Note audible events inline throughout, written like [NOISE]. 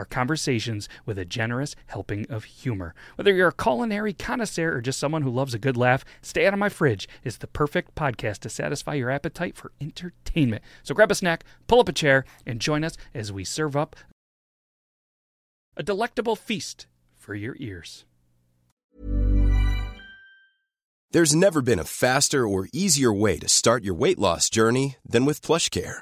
our conversations with a generous helping of humor. Whether you're a culinary connoisseur or just someone who loves a good laugh, Stay Out of My Fridge is the perfect podcast to satisfy your appetite for entertainment. So grab a snack, pull up a chair, and join us as we serve up a delectable feast for your ears. There's never been a faster or easier way to start your weight loss journey than with PlushCare.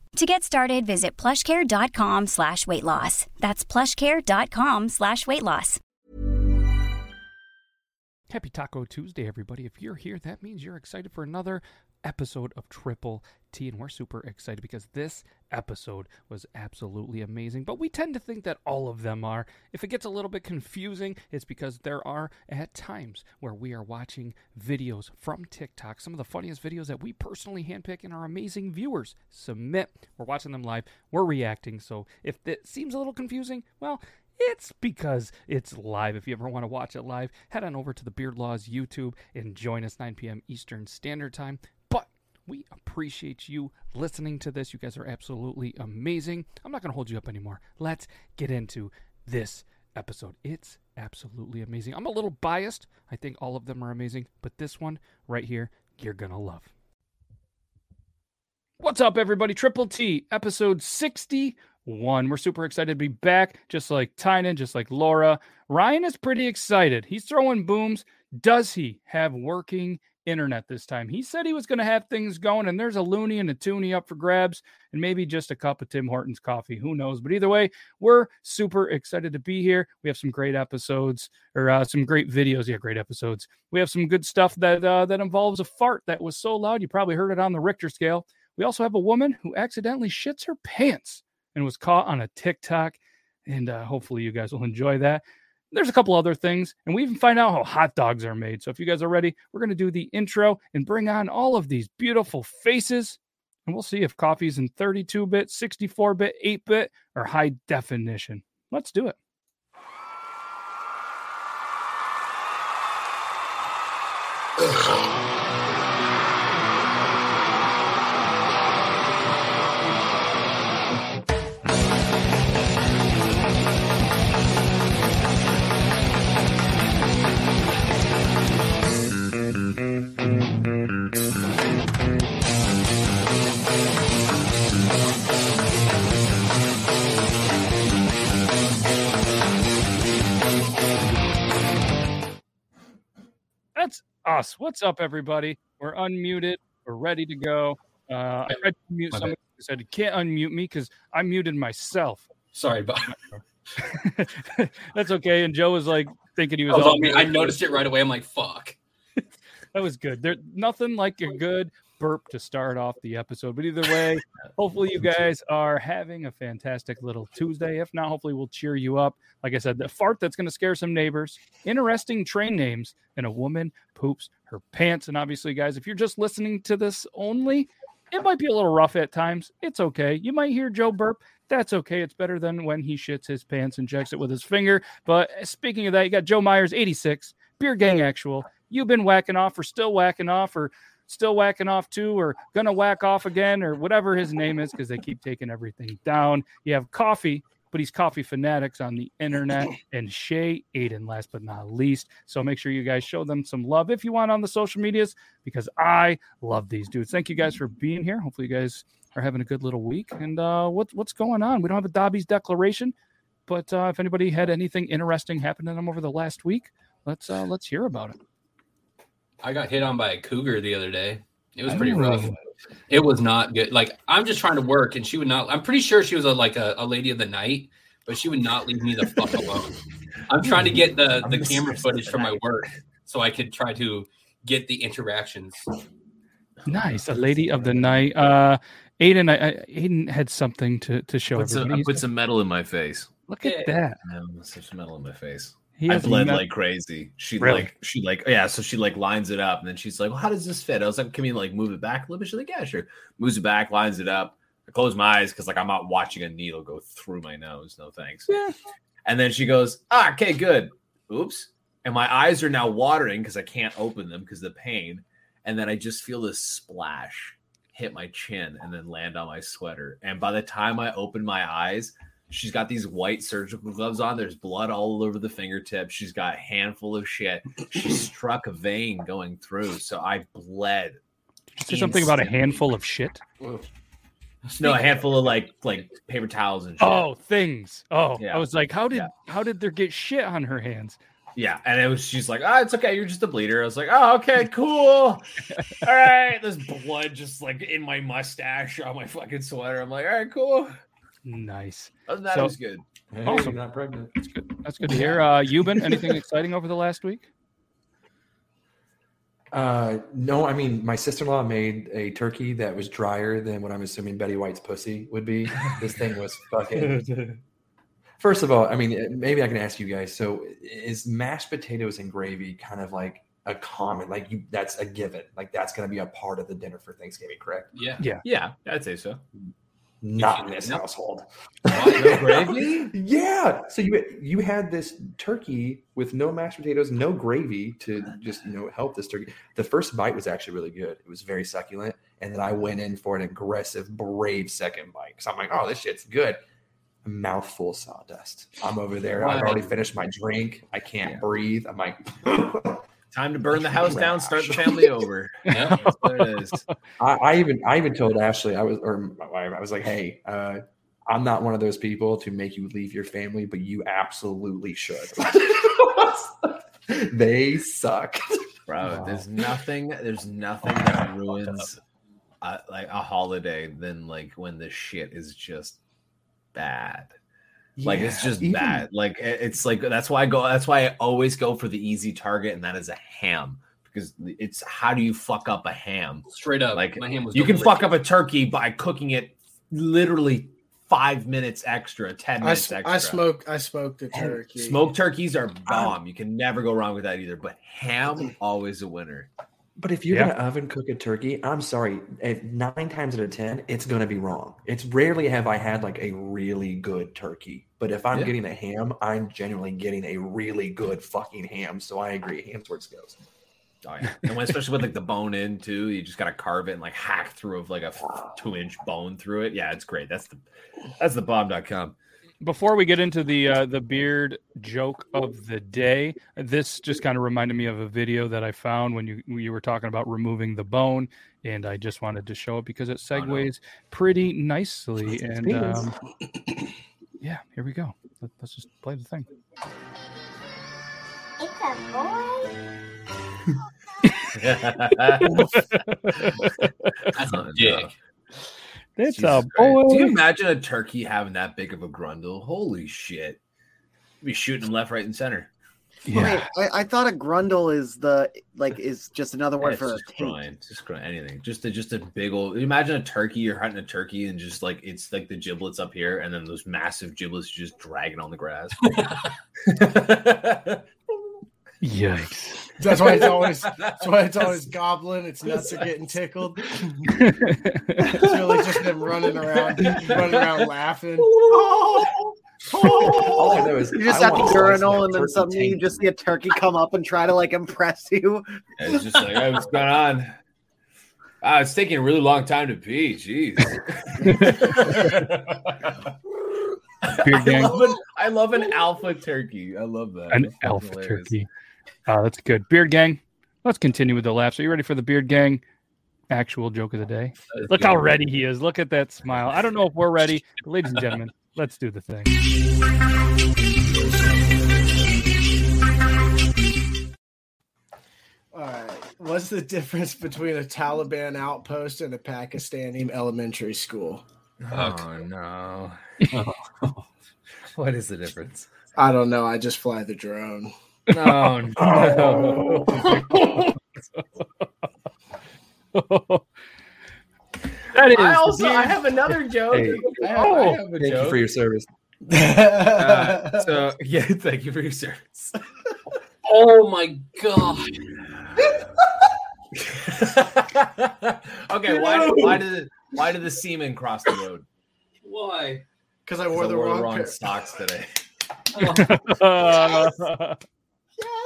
To get started, visit plushcare.com slash weight loss. That's plushcare.com slash weight loss. Happy Taco Tuesday, everybody. If you're here, that means you're excited for another episode of Triple T, and we're super excited because this episode was absolutely amazing. But we tend to think that all of them are. If it gets a little bit confusing, it's because there are at times where we are watching videos from TikTok, some of the funniest videos that we personally handpick and our amazing viewers submit. We're watching them live, we're reacting. So if it seems a little confusing, well, it's because it's live. If you ever want to watch it live, head on over to the Beard Laws YouTube and join us 9 p.m. Eastern Standard Time. We appreciate you listening to this. You guys are absolutely amazing. I'm not going to hold you up anymore. Let's get into this episode. It's absolutely amazing. I'm a little biased. I think all of them are amazing, but this one right here, you're going to love. What's up, everybody? Triple T, episode 61. We're super excited to be back, just like Tynan, just like Laura. Ryan is pretty excited. He's throwing booms. Does he have working internet this time? He said he was going to have things going, and there's a loonie and a toonie up for grabs, and maybe just a cup of Tim Hortons coffee. Who knows? But either way, we're super excited to be here. We have some great episodes, or uh, some great videos. Yeah, great episodes. We have some good stuff that uh, that involves a fart that was so loud you probably heard it on the Richter scale. We also have a woman who accidentally shits her pants and was caught on a TikTok. And uh, hopefully, you guys will enjoy that. There's a couple other things, and we even find out how hot dogs are made. So, if you guys are ready, we're going to do the intro and bring on all of these beautiful faces. And we'll see if coffee's in 32 bit, 64 bit, 8 bit, or high definition. Let's do it. [LAUGHS] us. What's up, everybody? We're unmuted. We're ready to go. Uh, I tried to mute someone who said, You can't unmute me because I muted myself. Sorry, but [LAUGHS] That's okay. And Joe was like thinking he was, was on me. I noticed it right away. I'm like, fuck. [LAUGHS] That was good. There nothing like a good burp to start off the episode. But either way, hopefully you guys are having a fantastic little Tuesday. If not, hopefully we'll cheer you up. Like I said, the fart that's going to scare some neighbors, interesting train names, and a woman poops her pants. And obviously, guys, if you're just listening to this only, it might be a little rough at times. It's okay. You might hear Joe burp. That's okay. It's better than when he shits his pants and checks it with his finger. But speaking of that, you got Joe Meyers, 86, Beard Gang Actual. You've been whacking off or still whacking off or still whacking off too or gonna whack off again or whatever his name is because they keep taking everything down. You have coffee, but he's coffee fanatics on the internet [LAUGHS] and Shay Aiden, last but not least. So make sure you guys show them some love if you want on the social medias because I love these dudes. Thank you guys for being here. Hopefully you guys are having a good little week. And uh, what's what's going on? We don't have a Dobby's declaration, but uh, if anybody had anything interesting happen to them over the last week, let's uh, let's hear about it. I got hit on by a cougar the other day. It was pretty rough. It was not good. Like I'm just trying to work, and she would not. I'm pretty sure she was a, like a, a lady of the night, but she would not leave me the fuck alone. I'm trying to get the [LAUGHS] the camera footage from my work so I could try to get the interactions. Nice, a lady of the night. Uh, Aiden, I, I, Aiden had something to to show Put some. I put some metal in my face. Look at Yeah. that. Yeah, such metal in my face. He I bled met- like crazy. She Really? like she like yeah, so she like lines it up and then she's like, Well, how does this fit? I was like, Can we like move it back a little bit? She's like, Yeah, sure. Moves it back, lines it up. I close my eyes because like I'm not watching a needle go through my nose. No thanks. Yeah. And then she goes, Ah, okay, good. Oops. And my eyes are now watering because I can't open them because the pain. And then I just feel this splash hit my chin and then land on my sweater. And by the time I open my eyes, she's got these white surgical gloves on. There's blood all over the fingertips. She's got a handful of shit. She [LAUGHS] struck a vein going through. So I bled. Did you Say something about a handful of shit. No, a handful of like like paper towels and shit. Oh, things. Oh, Yeah. I was like, how did Yeah. how did there get shit on her hands? Yeah, and it was she's like, "Oh, it's okay, you're just a bleeder." I was like, "Oh, okay, cool. [LAUGHS] All right." There's blood just like in my mustache on my fucking sweater. I'm like, "All right, cool." Nice. Other than that, So- was good. Hey, Awesome. you're not pregnant. That's good. That's good to hear. Uh, Yuban, anything exciting over the last week? [LAUGHS] Uh, no, I mean, my sister-in-law made a turkey that was drier than what I'm assuming Betty White's pussy would be. This thing was [LAUGHS] fucking. First of all, I mean, maybe I can ask you guys. So, is mashed potatoes and gravy kind of like a common, like you? That's a given. Like that's going to be a part of the dinner for Thanksgiving, correct? Yeah, yeah. Yeah, I'd say so. Not in this household. No gravy? [LAUGHS] Yeah. So you you had this turkey with no mashed potatoes, no gravy to just you know help this turkey. The first bite was actually really good. It was very succulent, and then I went in for an aggressive, brave second bite So I'm like, oh, this shit's good. A mouthful of sawdust. I'm over there. I've already finished my drink. I can't breathe. I'm like, [LAUGHS] Time to burn the house down, start the family over. [LAUGHS] Yeah. That's what it is. I, I even I even told Ashley I was or my wife I was like, hey, uh, I'm not one of those people to make you leave your family, but you absolutely should. [LAUGHS] they suck. Bro, there's nothing there's nothing that ruins uh, like a holiday than like when the shit is just bad. Like it's just even- bad. Like it's like that's why I go. That's why I always go for the easy target, and that is a ham because it's how do you fuck up a ham? Straight up. Like my ham was you can fuck up a turkey by cooking it literally five minutes extra, ten I, minutes s- extra. I smoked I smoked a turkey. Smoked turkeys are bomb. You can never go wrong with that either. But ham always a winner. But if you're Yeah. gonna oven cook a turkey, I'm sorry, if nine times out of ten, it's gonna be wrong. It's rarely have I had like a really good turkey. But if I'm Yeah. getting a ham, I'm genuinely getting a really good fucking ham. So I agree, ham's where it goes. Oh, yeah. And when, especially with like the bone in too, you just gotta carve it and like hack through of like a two inch bone through it. Yeah, it's great. That's the that's the bomb.com. Before we get into the uh, the beard joke of the day, this just kind of reminded me of a video that I found when you when you were talking about removing the bone, and I just wanted to show it because it Oh, no. segues pretty nicely. And um, [COUGHS] yeah, here we go. Let, us just play the thing. It's a boy. [LAUGHS] [LAUGHS] That's a dick. It's Jesus a boy. Do you imagine a turkey having that big of a grundle? Holy shit. Be shooting him left, right, and center. Yeah. Wait, I, I thought a grundle is the like is just another word It's for a just taint. groin. Just groin. Anything. Just a just a big old. Imagine a turkey. You're hunting a turkey, and just like it's like the giblets up here, and then those massive giblets just dragging on the grass. [LAUGHS] [LAUGHS] Yikes. That's why it's always [LAUGHS] that's why it's always goblin. Its nuts are getting tickled. It's really just them running around, running around laughing. All I know is You just I at the to slice my urinal, and then turkey suddenly you just see a turkey come up and try to like impress you. it's just like, hey, what's going on? Ah, it's taking a really long time to pee. Jeez. [LAUGHS] I love, an, I love an alpha turkey. I love that. An That's alpha hilarious. turkey. Oh, that's good. Beard gang. Let's continue with the laughs. Are you ready for the beard gang actual joke of the day? Look how ready he is. Look at that smile. I don't know if we're ready, [LAUGHS] ladies and gentlemen, let's do the thing. All right. What's the difference between a Taliban outpost and a Pakistani elementary school? Oh no. [LAUGHS] what is the difference? I don't know. I just fly the drone. No, no. that is. I also I have another joke. Hey. I have, I Oh, have a Thank you for your service. [LAUGHS] Uh, so [LAUGHS] yeah, thank you for your service. Oh my god. [LAUGHS] okay, why why did why did the seaman cross the road? Why? Because I wore I the wore wrong, pair. socks today.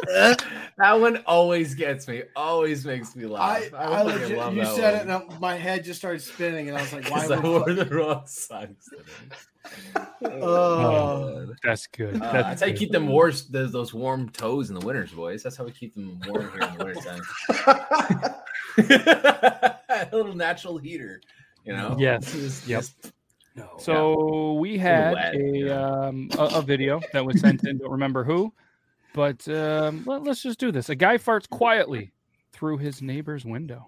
[LAUGHS] That one always gets me. Always makes me laugh. I, I, I legit, love you that said one. it, and my head just started spinning, and I was like, [LAUGHS] "Why?" I wore the wrong socks today. [LAUGHS] Oh. that's good. Uh, That's that's how you keep them warm, those, those warm toes in the winters, boys. That's how we keep them warm here in the wintertime. a little natural heater, you know. Yes. Just- Yep. just- No. So we had wet, a, yeah. um, a a video that was sent in. Don't remember who, but um, let, us just do this. A guy farts quietly through his neighbor's window.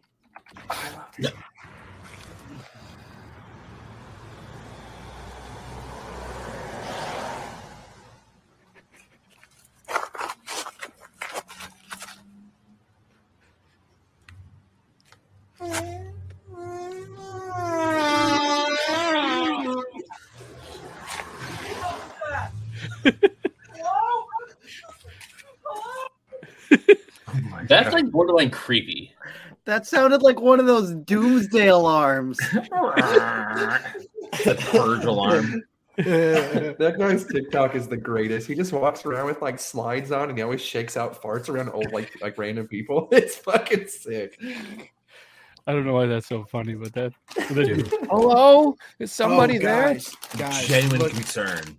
That's like borderline creepy. That sounded like one of those doomsday alarms. [LAUGHS] It's a purge alarm. [LAUGHS] that guy's TikTok is the greatest. He just walks around with like slides on, and he always shakes out farts around old like like random people. [LAUGHS] It's fucking sick. I don't know why that's so funny, but that. Hello, is somebody Oh, there? guys, Guys, Genuine look, concern.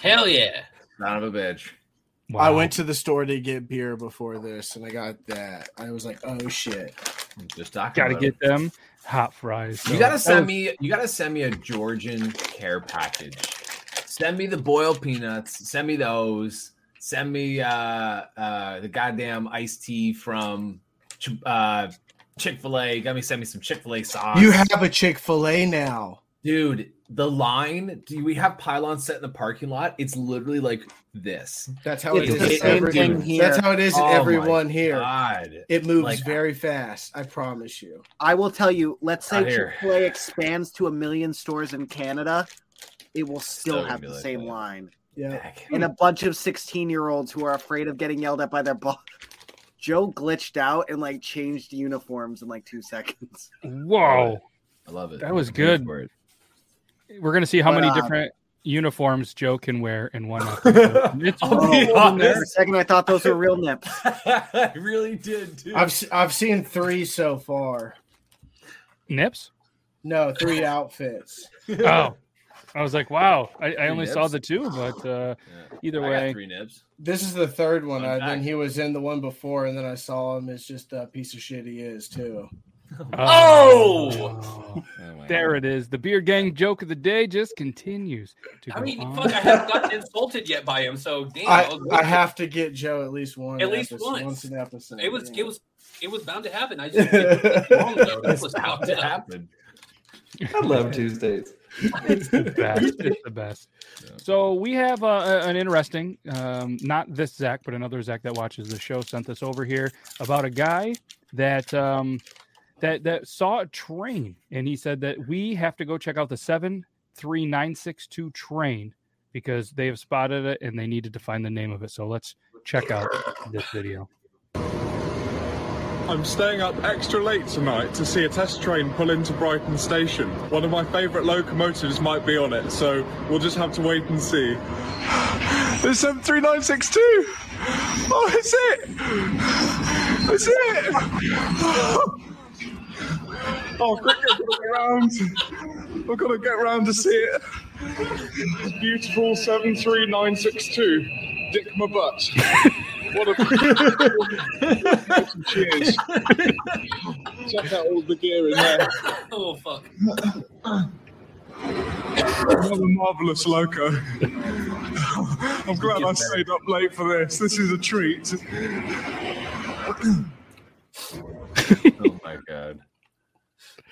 Hell yeah. Son of a bitch. I went to the store to get beer before this, and I got that. I was like, "Oh shit!" Just talking. Got to about get it. them hot fries. You gotta send me. You gotta send me a Georgian care package. Send me the boiled peanuts. Send me those. Send me uh, uh, the goddamn iced tea from Ch- uh, Chick Fil A. Got me send me some Chick Fil A sauce. You have a Chick Fil A now. dude. The line. Do we have pylons set in the parking lot? It's literally like this. That's how It's it the is. same every- thing here. That's how it is Oh everyone here. God. It moves Like- very fast. I promise you. I will tell you. Let's say Not here. Chick Fil A expands to a million stores in Canada, it will still Still have the like same that. line. Yeah. And a bunch of sixteen-year-olds who are afraid of getting yelled at by their boss. [LAUGHS] Joe glitched out and like changed uniforms in like two seconds. Whoa, I love it. That was good. we're gonna see how But, many uh, different uniforms Joe can wear in one episode. [LAUGHS] It's I'll be honest. For a second, I thought those were real nips. [LAUGHS] I really did too. I've I've seen three so far. nips. No, three outfits. Oh, I was like, wow. I, I Three only saw the two, but uh, Yeah. either I got way, three nibs. This is the third one. Fun I, then he was in the one before, and then I saw him. It's just a piece of shit he is too. Oh! [LAUGHS] there it is. The beer gang joke of the day just continues to I mean, on. fuck, I haven't gotten insulted yet by him, so damn. I, was I have to get Joe at least one. At least episode- once. an episode. It was yeah. it was it was bound to happen. I just it wrong though. That was bound to happen. happen? [LAUGHS] I love Tuesdays. it's the best. It's the best. So we have uh, an interesting, um, not this Zach, but another Zach that watches the show sent this over here about a guy that um, that that saw a train, and he said that we have to go check out the seven three nine six two train because they have spotted it and they needed to find the name of it. So let's check out this video. I'm staying up extra late tonight to see a test train pull into Brighton Station. One of my favourite locomotives might be on it, so we'll just have to wait and see. [SIGHS] It's 73962! Oh, it's it! It's it! Oh, quick, I've got to get round. I've got to get round to see it. It's beautiful 73962. Dick my butt. What a cheers. Check out all the gear in there. Oh fuck. Another marvelous loco. I'm glad I stayed up late for this. This is a treat. oh my god.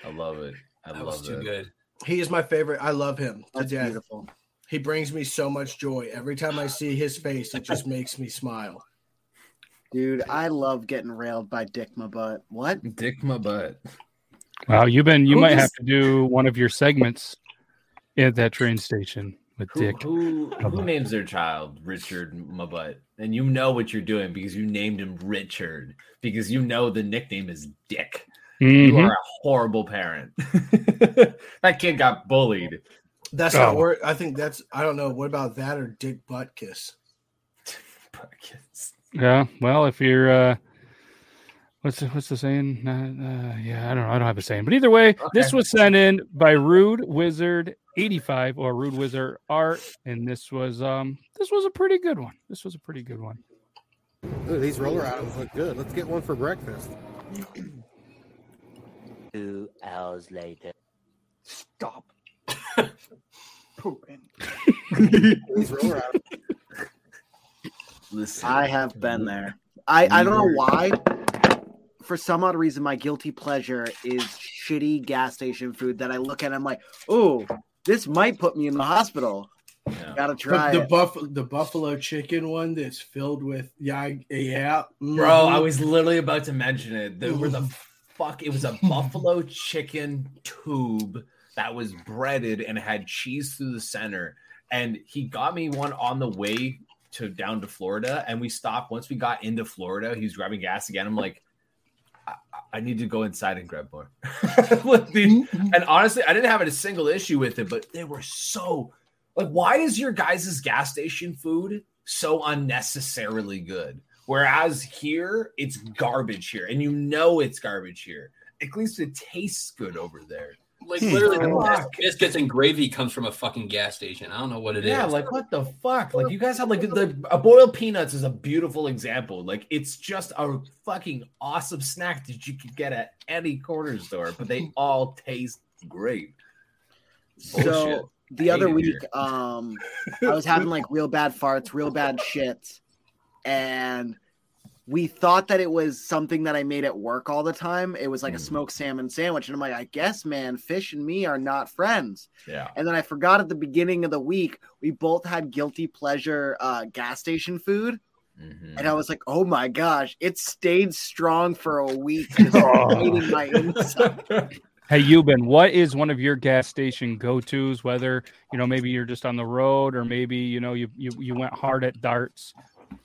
I love it. I That was love too it. good. He is my favorite. I love him That's death. beautiful. He brings me so much joy. Every time I see his face, it just makes me smile. Dude, I love getting railed by Dick my butt. What? Dick my butt. Wow, you've been you Who might have to do one of your segments at that train station with Who, Dick. who, who names their child Richard Mabut? And you know what you're doing because you named him Richard because you know the nickname is Dick. You Mhm. are a horrible parent. [LAUGHS] that kid got bullied. That's Oh. not word. I think that's. I don't know. What about that or Dick butt kiss? [LAUGHS] butt kiss. Yeah, well, if you're uh what's the, what's the saying? Uh, uh, yeah, I don't know. I don't have a saying. But either way, this was sent in by Rude Wizard 85 or Rude Wizard Art and this was um this was a pretty good one. This was a pretty good one. Ooh, these roller items look good. Let's get one for breakfast. Two hours later. Stop. These roller items. Listen, I have been there. I, I don't know why. For some odd reason, my guilty pleasure is shitty gas station food that I look at. And I'm like, oh, this might put me in the hospital. Gotta try the it. buff the buffalo chicken one that's filled with yeah yeah Bro, mhm. I was literally about to mention it. There were the fuck. It was a [LAUGHS] buffalo chicken tube that was breaded and had cheese through the center. And he got me one on the way to down to Florida, and we stopped. Once we got into Florida, he was grabbing gas again. I'm like, I, I need to go inside and grab more. [LAUGHS] The- mm-hmm. and honestly, I didn't have a single issue with it, but they were so like, why is your guys' gas station food so unnecessarily good? Whereas here, it's garbage here, and you know it's garbage here. At least it tastes good over there. Like Hmm. literally, the Fuck. biscuits and gravy comes from a fucking gas station. I don't know what it is. yeah, like what the fuck? Like you guys have like the a boiled peanuts is a beautiful example. Like it's just a fucking awesome snack that you could get at any corner store, but they all taste great. Bullshit. So the other week, here. um, [LAUGHS] I was having like real bad farts, real bad shits, and we thought that it was something that I made at work all the time. It was like Hmm. a smoked salmon sandwich, and I'm like, I guess, man, fish and me are not friends. Yeah. And then I forgot at the beginning of the week, we both had guilty pleasure uh, gas station food. Mm-hmm. And I was like, oh my gosh, it stayed strong for a week, [LAUGHS] just eating my. Hey, Yuban, what is one of your gas station go-tos? Whether you know, maybe you're just on the road, or maybe you know, you you, you went hard at darts,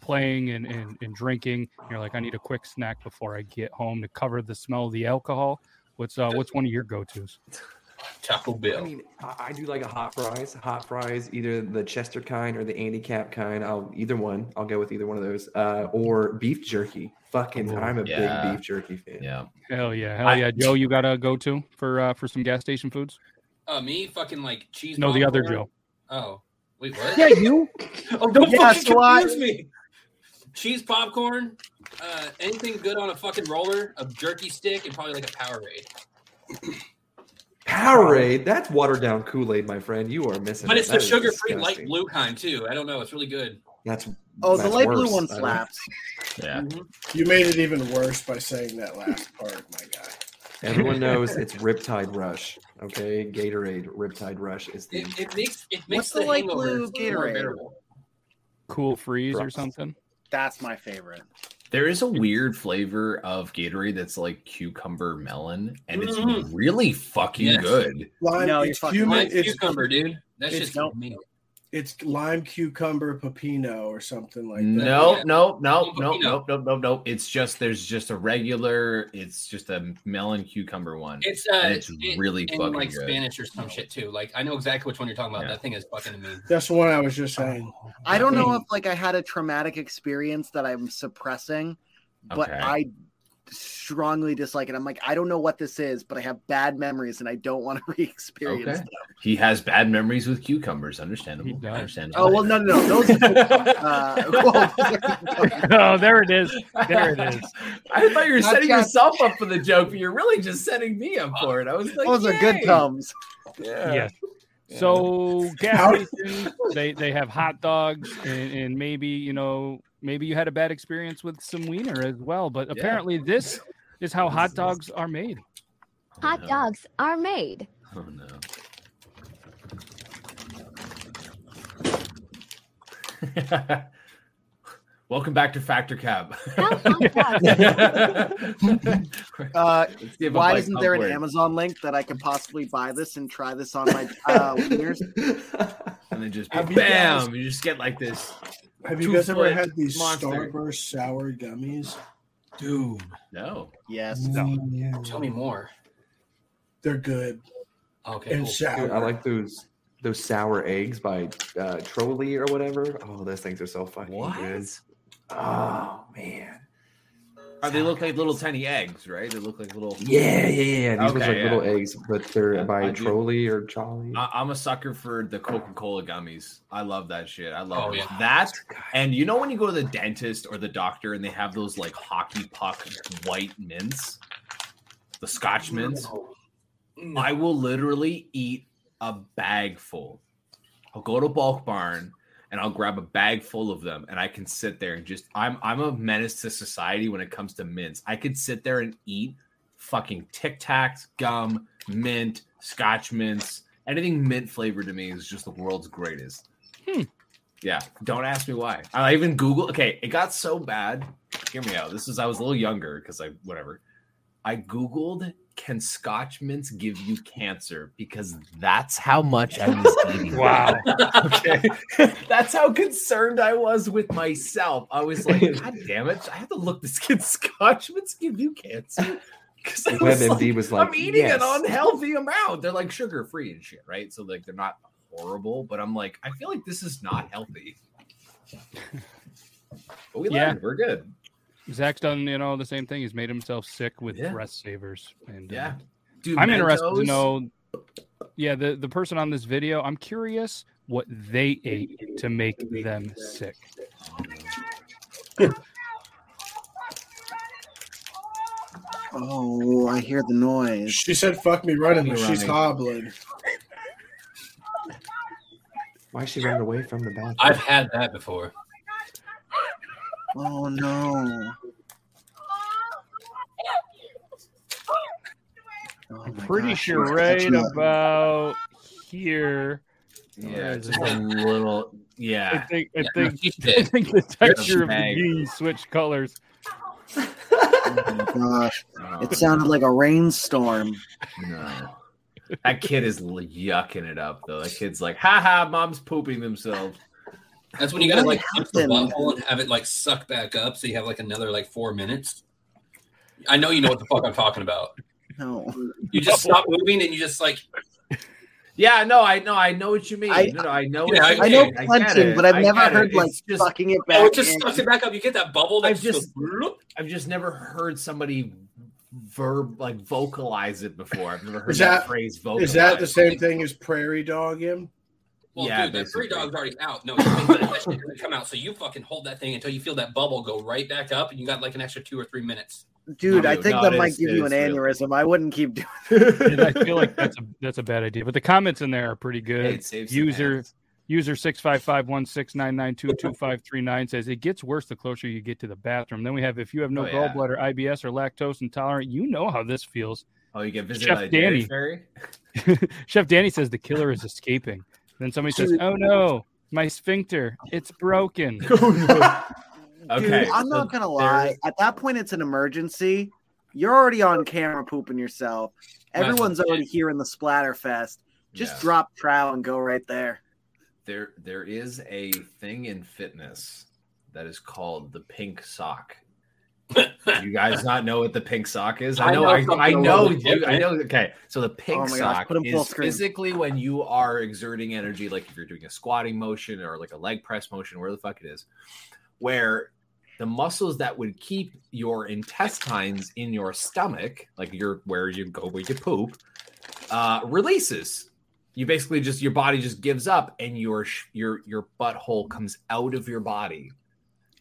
playing and, and and drinking. You're like, I need a quick snack before I get home to cover the smell of the alcohol. What's uh, what's one of your go-tos? [LAUGHS] Taco I mean, I, I do like a hot fries. Hot fries, either the Chester kind or the Andy Capp kind. I'll either one. I'll go with either one of those. Uh, or beef jerky. Fucking, I'm a Yeah. big beef jerky fan. Yeah. Hell yeah, hell yeah, Joe. You got a go-to for uh, for some gas station foods? Uh, me fucking like cheese. No, the other. Joe. Oh, wait, what? Yeah, you. [LAUGHS] Oh, don't Yeah, fucking so I- confuse me. Cheese popcorn, uh, anything good on a fucking roller, a jerky stick, and probably like a Powerade. [CLEARS THROAT] Powerade, that's watered down Kool Aid, my friend. You are missing. But it. it's the sugar-free light blue kind too. I don't know. It's really good. That's Oh, the that's light blue one I don't- slaps. Yeah. You made it even worse by saying that last part, my guy. Everyone [LAUGHS] knows it's Riptide Rush. Okay, Gatorade Riptide Rush is the It, it makes it What's makes the the, light blue Gatorade? Cool freeze or something. That's my favorite. There is a weird flavor of Gatorade that's like cucumber melon, and it's Mhm. really fucking Yes. good. Lime, No, you're it's fucking human. Lime It's cucumber, dude. That's it's- just nope. Me. it's lime cucumber pepino or something like that. No, Yeah. no, no, no, no, no, no, no. It's just there's just a regular. It's just a melon cucumber one. It's uh, And it's it- really in fucking like good. Spanish or some shit too. Like I know exactly which one you're talking about. Yeah. That thing is fucking amazing. That's the one I was just saying. I don't know if like I had a traumatic experience that I'm suppressing, but Okay. I strongly dislike it. I'm like, I don't know what this is, but I have bad memories and I don't want to [LAUGHS] re-experience Okay. them. He has bad memories with cucumbers. He Understandable. does. Understandable. Oh well, no, no, no. Those. uh, [LAUGHS] well, [LAUGHS] oh, there it is. There it is. I thought you were Not setting just- yourself up for the joke, but you're really just setting me up for it. I was like, those are good yay. comes. Yeah. Yes. So gas stations, they they have hot dogs, and, and maybe you know maybe you had a bad experience with some wiener as well. But Yeah. apparently, this is how hot dogs are made. Hot no. dogs are made. Oh no. [LAUGHS] Welcome back to Factor Cab. How [LAUGHS] hot dogs [LAUGHS] Uh, Let's see if it why bites isn't there an. Amazon link that I could possibly buy this and try this on my uh, wieners? And then just Have you bam, guys- you just get like this. Have you guys ever had these monster. Starburst sour gummies? Dude, No. Yes. No. Tell me more. they're good Okay. and cool. sour. Dude, I like those those sour eggs by uh, Trolli or whatever. Oh, those things are so fucking good. Oh man. Oh, they look like little tiny eggs, right? They look like little. Yeah, yeah, yeah. These ones Okay, are little yeah. eggs, but they're Yeah, by I do. Trolli or Charlie. I- I'm a sucker for the Coca Cola gummies. I love that shit. I love Oh, yeah. that. And you know when you go to the dentist or the doctor and they have those like hockey puck white mints, the Scotch mints. I will literally eat a bag full. I'll go to Bulk Barn and I'll grab a bag full of them and I can sit there and just I'm I'm a menace to society when it comes to mints. I could sit there and eat fucking Tic Tacs, gum, mint, Scotch mints, anything mint flavored to me is just the world's greatest. Hmm. Yeah, don't ask me why. I even Google. Okay, it got so bad. Hear me out. This is I was a little younger because I whatever. I googled can Scotch mints give you cancer because that's how much I was [LAUGHS] eating. Wow. [LAUGHS] okay, [LAUGHS] that's how concerned I was with myself. I was like, God damn it! I have to look this kid Scotch mints give you cancer. Because I was WebMD like, was like, I'm eating yes. an unhealthy amount. They're like sugar free and shit, right? So like they're not horrible, but I'm like, I feel like this is not healthy. But we Yeah. learned. We're good. Zach's done you know the same thing. He's made himself sick with Yeah. Breath Savers. And uh, Yeah. Dude, I'm interested to know. Yeah, the the person on this video. I'm curious what they ate to make them sick. [LAUGHS] Oh, I hear the noise. She said, "Fuck me running," but Me she's running. hobbling. Why is she running away from the bathroom? I've had that before. Oh no. Oh I'm pretty gosh, sure right about here. Yeah, just a little. Yeah, I Yeah. think I Yeah, think she's [LAUGHS] I think the texture of the bag. jeans switched colors. Oh my gosh. It sounded like a rainstorm. No. That kid is yucking it up though. That kid's like, "Ha ha, mom's pooping themselves." That's when you gotta What like punch the happened? butthole and have it like suck back up, so you have like another like four minutes. I know you know what the fuck I'm talking about. No. You just stop moving and you just like Yeah, no, I know, I know what you mean. I- no, no, I know. Yeah, what I- you I know mean. get clenching, but I've I never get it. heard like It's just, fucking oh, it back. oh, it just in. sucks it back up. You get that bubble that I've just, just- goes. I've just never heard somebody verb like vocalize it before. I've never heard that, that- phrase vocalized. Is that the same thing as prairie dog him? Well, Yeah, dude, that free dog's already out. No, [LAUGHS] you think that, that shit doesn't come out. So you fucking hold that thing until you feel that bubble go right back up, and you got like an extra two or three minutes. Dude, I think no, that might is- give you an is real. aneurysm. I wouldn't keep doing [LAUGHS] And I feel like that's a that's a bad idea. But the comments in there are pretty Hey, good. it saves User hands. user six five five one six nine nine two two five three nine says it gets worse the closer you get to the bathroom. Then we have if you have no Oh, yeah. gallbladder, IBS, or lactose intolerant, you know how this feels. Oh, you get visited Chef by a Danny. Danny fairy. [LAUGHS] Chef Danny says the killer is escaping. Then somebody says, "Oh no, my sphincter, it's broken." [LAUGHS] Oh, Dude, I'm not gonna lie. At that point, it's an emergency. You're already on camera pooping yourself. Everyone's already here in the splatter fest. Just Yeah. drop trow and go right there. There, there is a thing in fitness that is called the pink sock. You guys not know what the pink sock is? I I know, know I, I, know, little bit dude, I know. Okay, so the pink Oh my gosh, sock put 'em full is screen. physically when you are exerting energy, like if you're doing a squatting motion or like a leg press motion, where the fuck it is, where the muscles that would keep your intestines in your stomach, like your where you go where you poop, uh, releases. You basically just your body just gives up, and your your your butthole comes out of your body,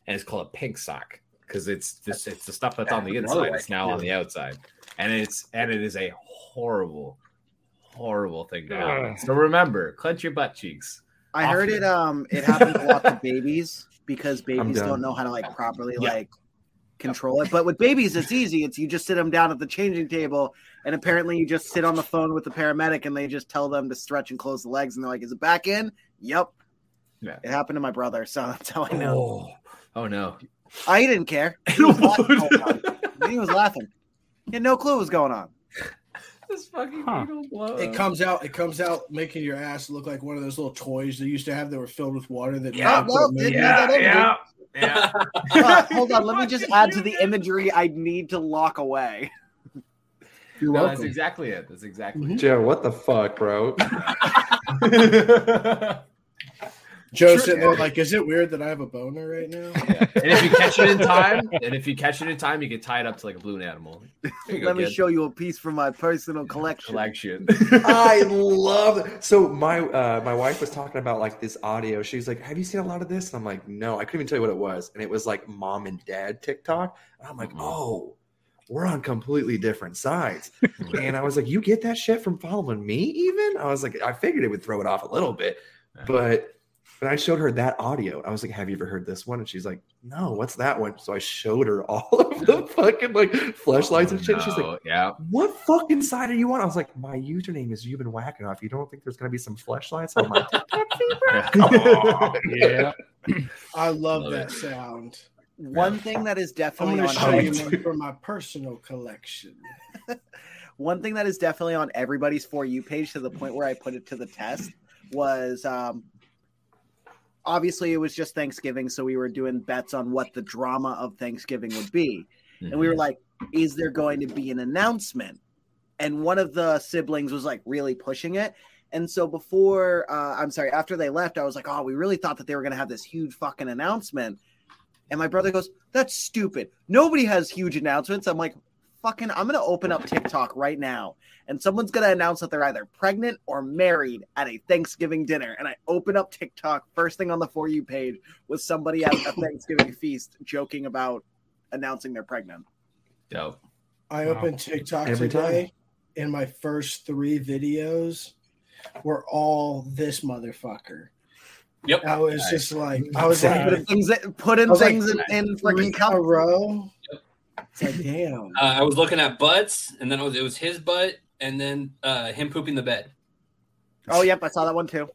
and it's called a pink sock because it's this it's the stuff that's on the inside. way. It's now on the outside, and it's and it is a horrible, horrible thing to happen. So remember, clench your butt cheeks. I heard it. Um, it happens a lot to [LAUGHS] babies because babies don't know how to like properly Yeah. like control it. But with babies, it's easy. It's you just sit them down at the changing table, and apparently you just sit on the phone with the paramedic, and they just tell them to stretch and close the legs, and they're like, "Is it back in?" Yep. Yeah. It happened to my brother, so [LAUGHS] that's how I know. Oh, oh no. I didn't care. [LAUGHS] He was laughing. the. [LAUGHS] He was laughing. He had no clue what was going on. This fucking Huh. needle blow. It comes out. It comes out making your ass look like one of those little toys they used to have that were filled with water. That Yeah, now well, them didn't need that yeah, yeah. Uh, hold on, let me [LAUGHS] just add to the imagery I need to lock away. You're No, that's exactly it. That's exactly Joe, what the fuck, bro? It. Joe sitting there like, is it weird that I have a boner right now? [LAUGHS] and if you catch it in time, and if you catch it in time, you can tie it up to like a balloon animal. Go, Let me kid. show you a piece from my personal collection. collection. [LAUGHS] I [LAUGHS] love it. So my uh, my wife was talking about like this audio. She was like, "Have you seen a lot of this?" And I'm like, "No, I couldn't even tell you what it was." And it was like mom and dad TikTok. And I'm like, "Oh, we're on completely different sides." and I was like, "You get that shit from following me?" Even I was like, I figured it would throw it off a little bit, but. But I showed her that audio. I was like, "Have you ever heard this one?" And she's like, "No, what's that one?" So I showed her all [LAUGHS] of the fucking like flashlights and shit. She's like, yeah. what fucking side are you on? I was like, my username is you've been whacking off. You don't think there's gonna be some flashlights on my TikTok feed, bro? Come on. [LAUGHS] Yeah. I love, Love that it. sound. One thing that is I'm definitely going on to show you every- one from my personal collection. [LAUGHS] one thing that is definitely on everybody's for you page to the point where I put it to the test was um obviously it was just Thanksgiving, so we were doing bets on what the drama of Thanksgiving would be. And we were like, is there going to be an announcement? And one of the siblings was like really pushing it. And so before, uh, I'm sorry, after they left, I was like, oh, we really thought that they were going to have this huge fucking announcement. And my brother goes, that's stupid. Nobody has huge announcements. I'm like, fucking, I'm going to open up TikTok right now. And someone's going to announce that they're either pregnant or married at a Thanksgiving dinner. And I open up TikTok, first thing on the For You page was somebody at a [LAUGHS] Thanksgiving feast joking about announcing they're pregnant. Dope. I Wow. opened TikTok Every today, and my first three videos were all this motherfucker. Yep. I was Nice. just like, I was like, Put in things, put in I was like, in, in freaking a row. It's like, damn. Uh, I was looking at butts, and then it was, it was his butt, and then uh, him pooping the bed. Oh, yep, I saw that one too.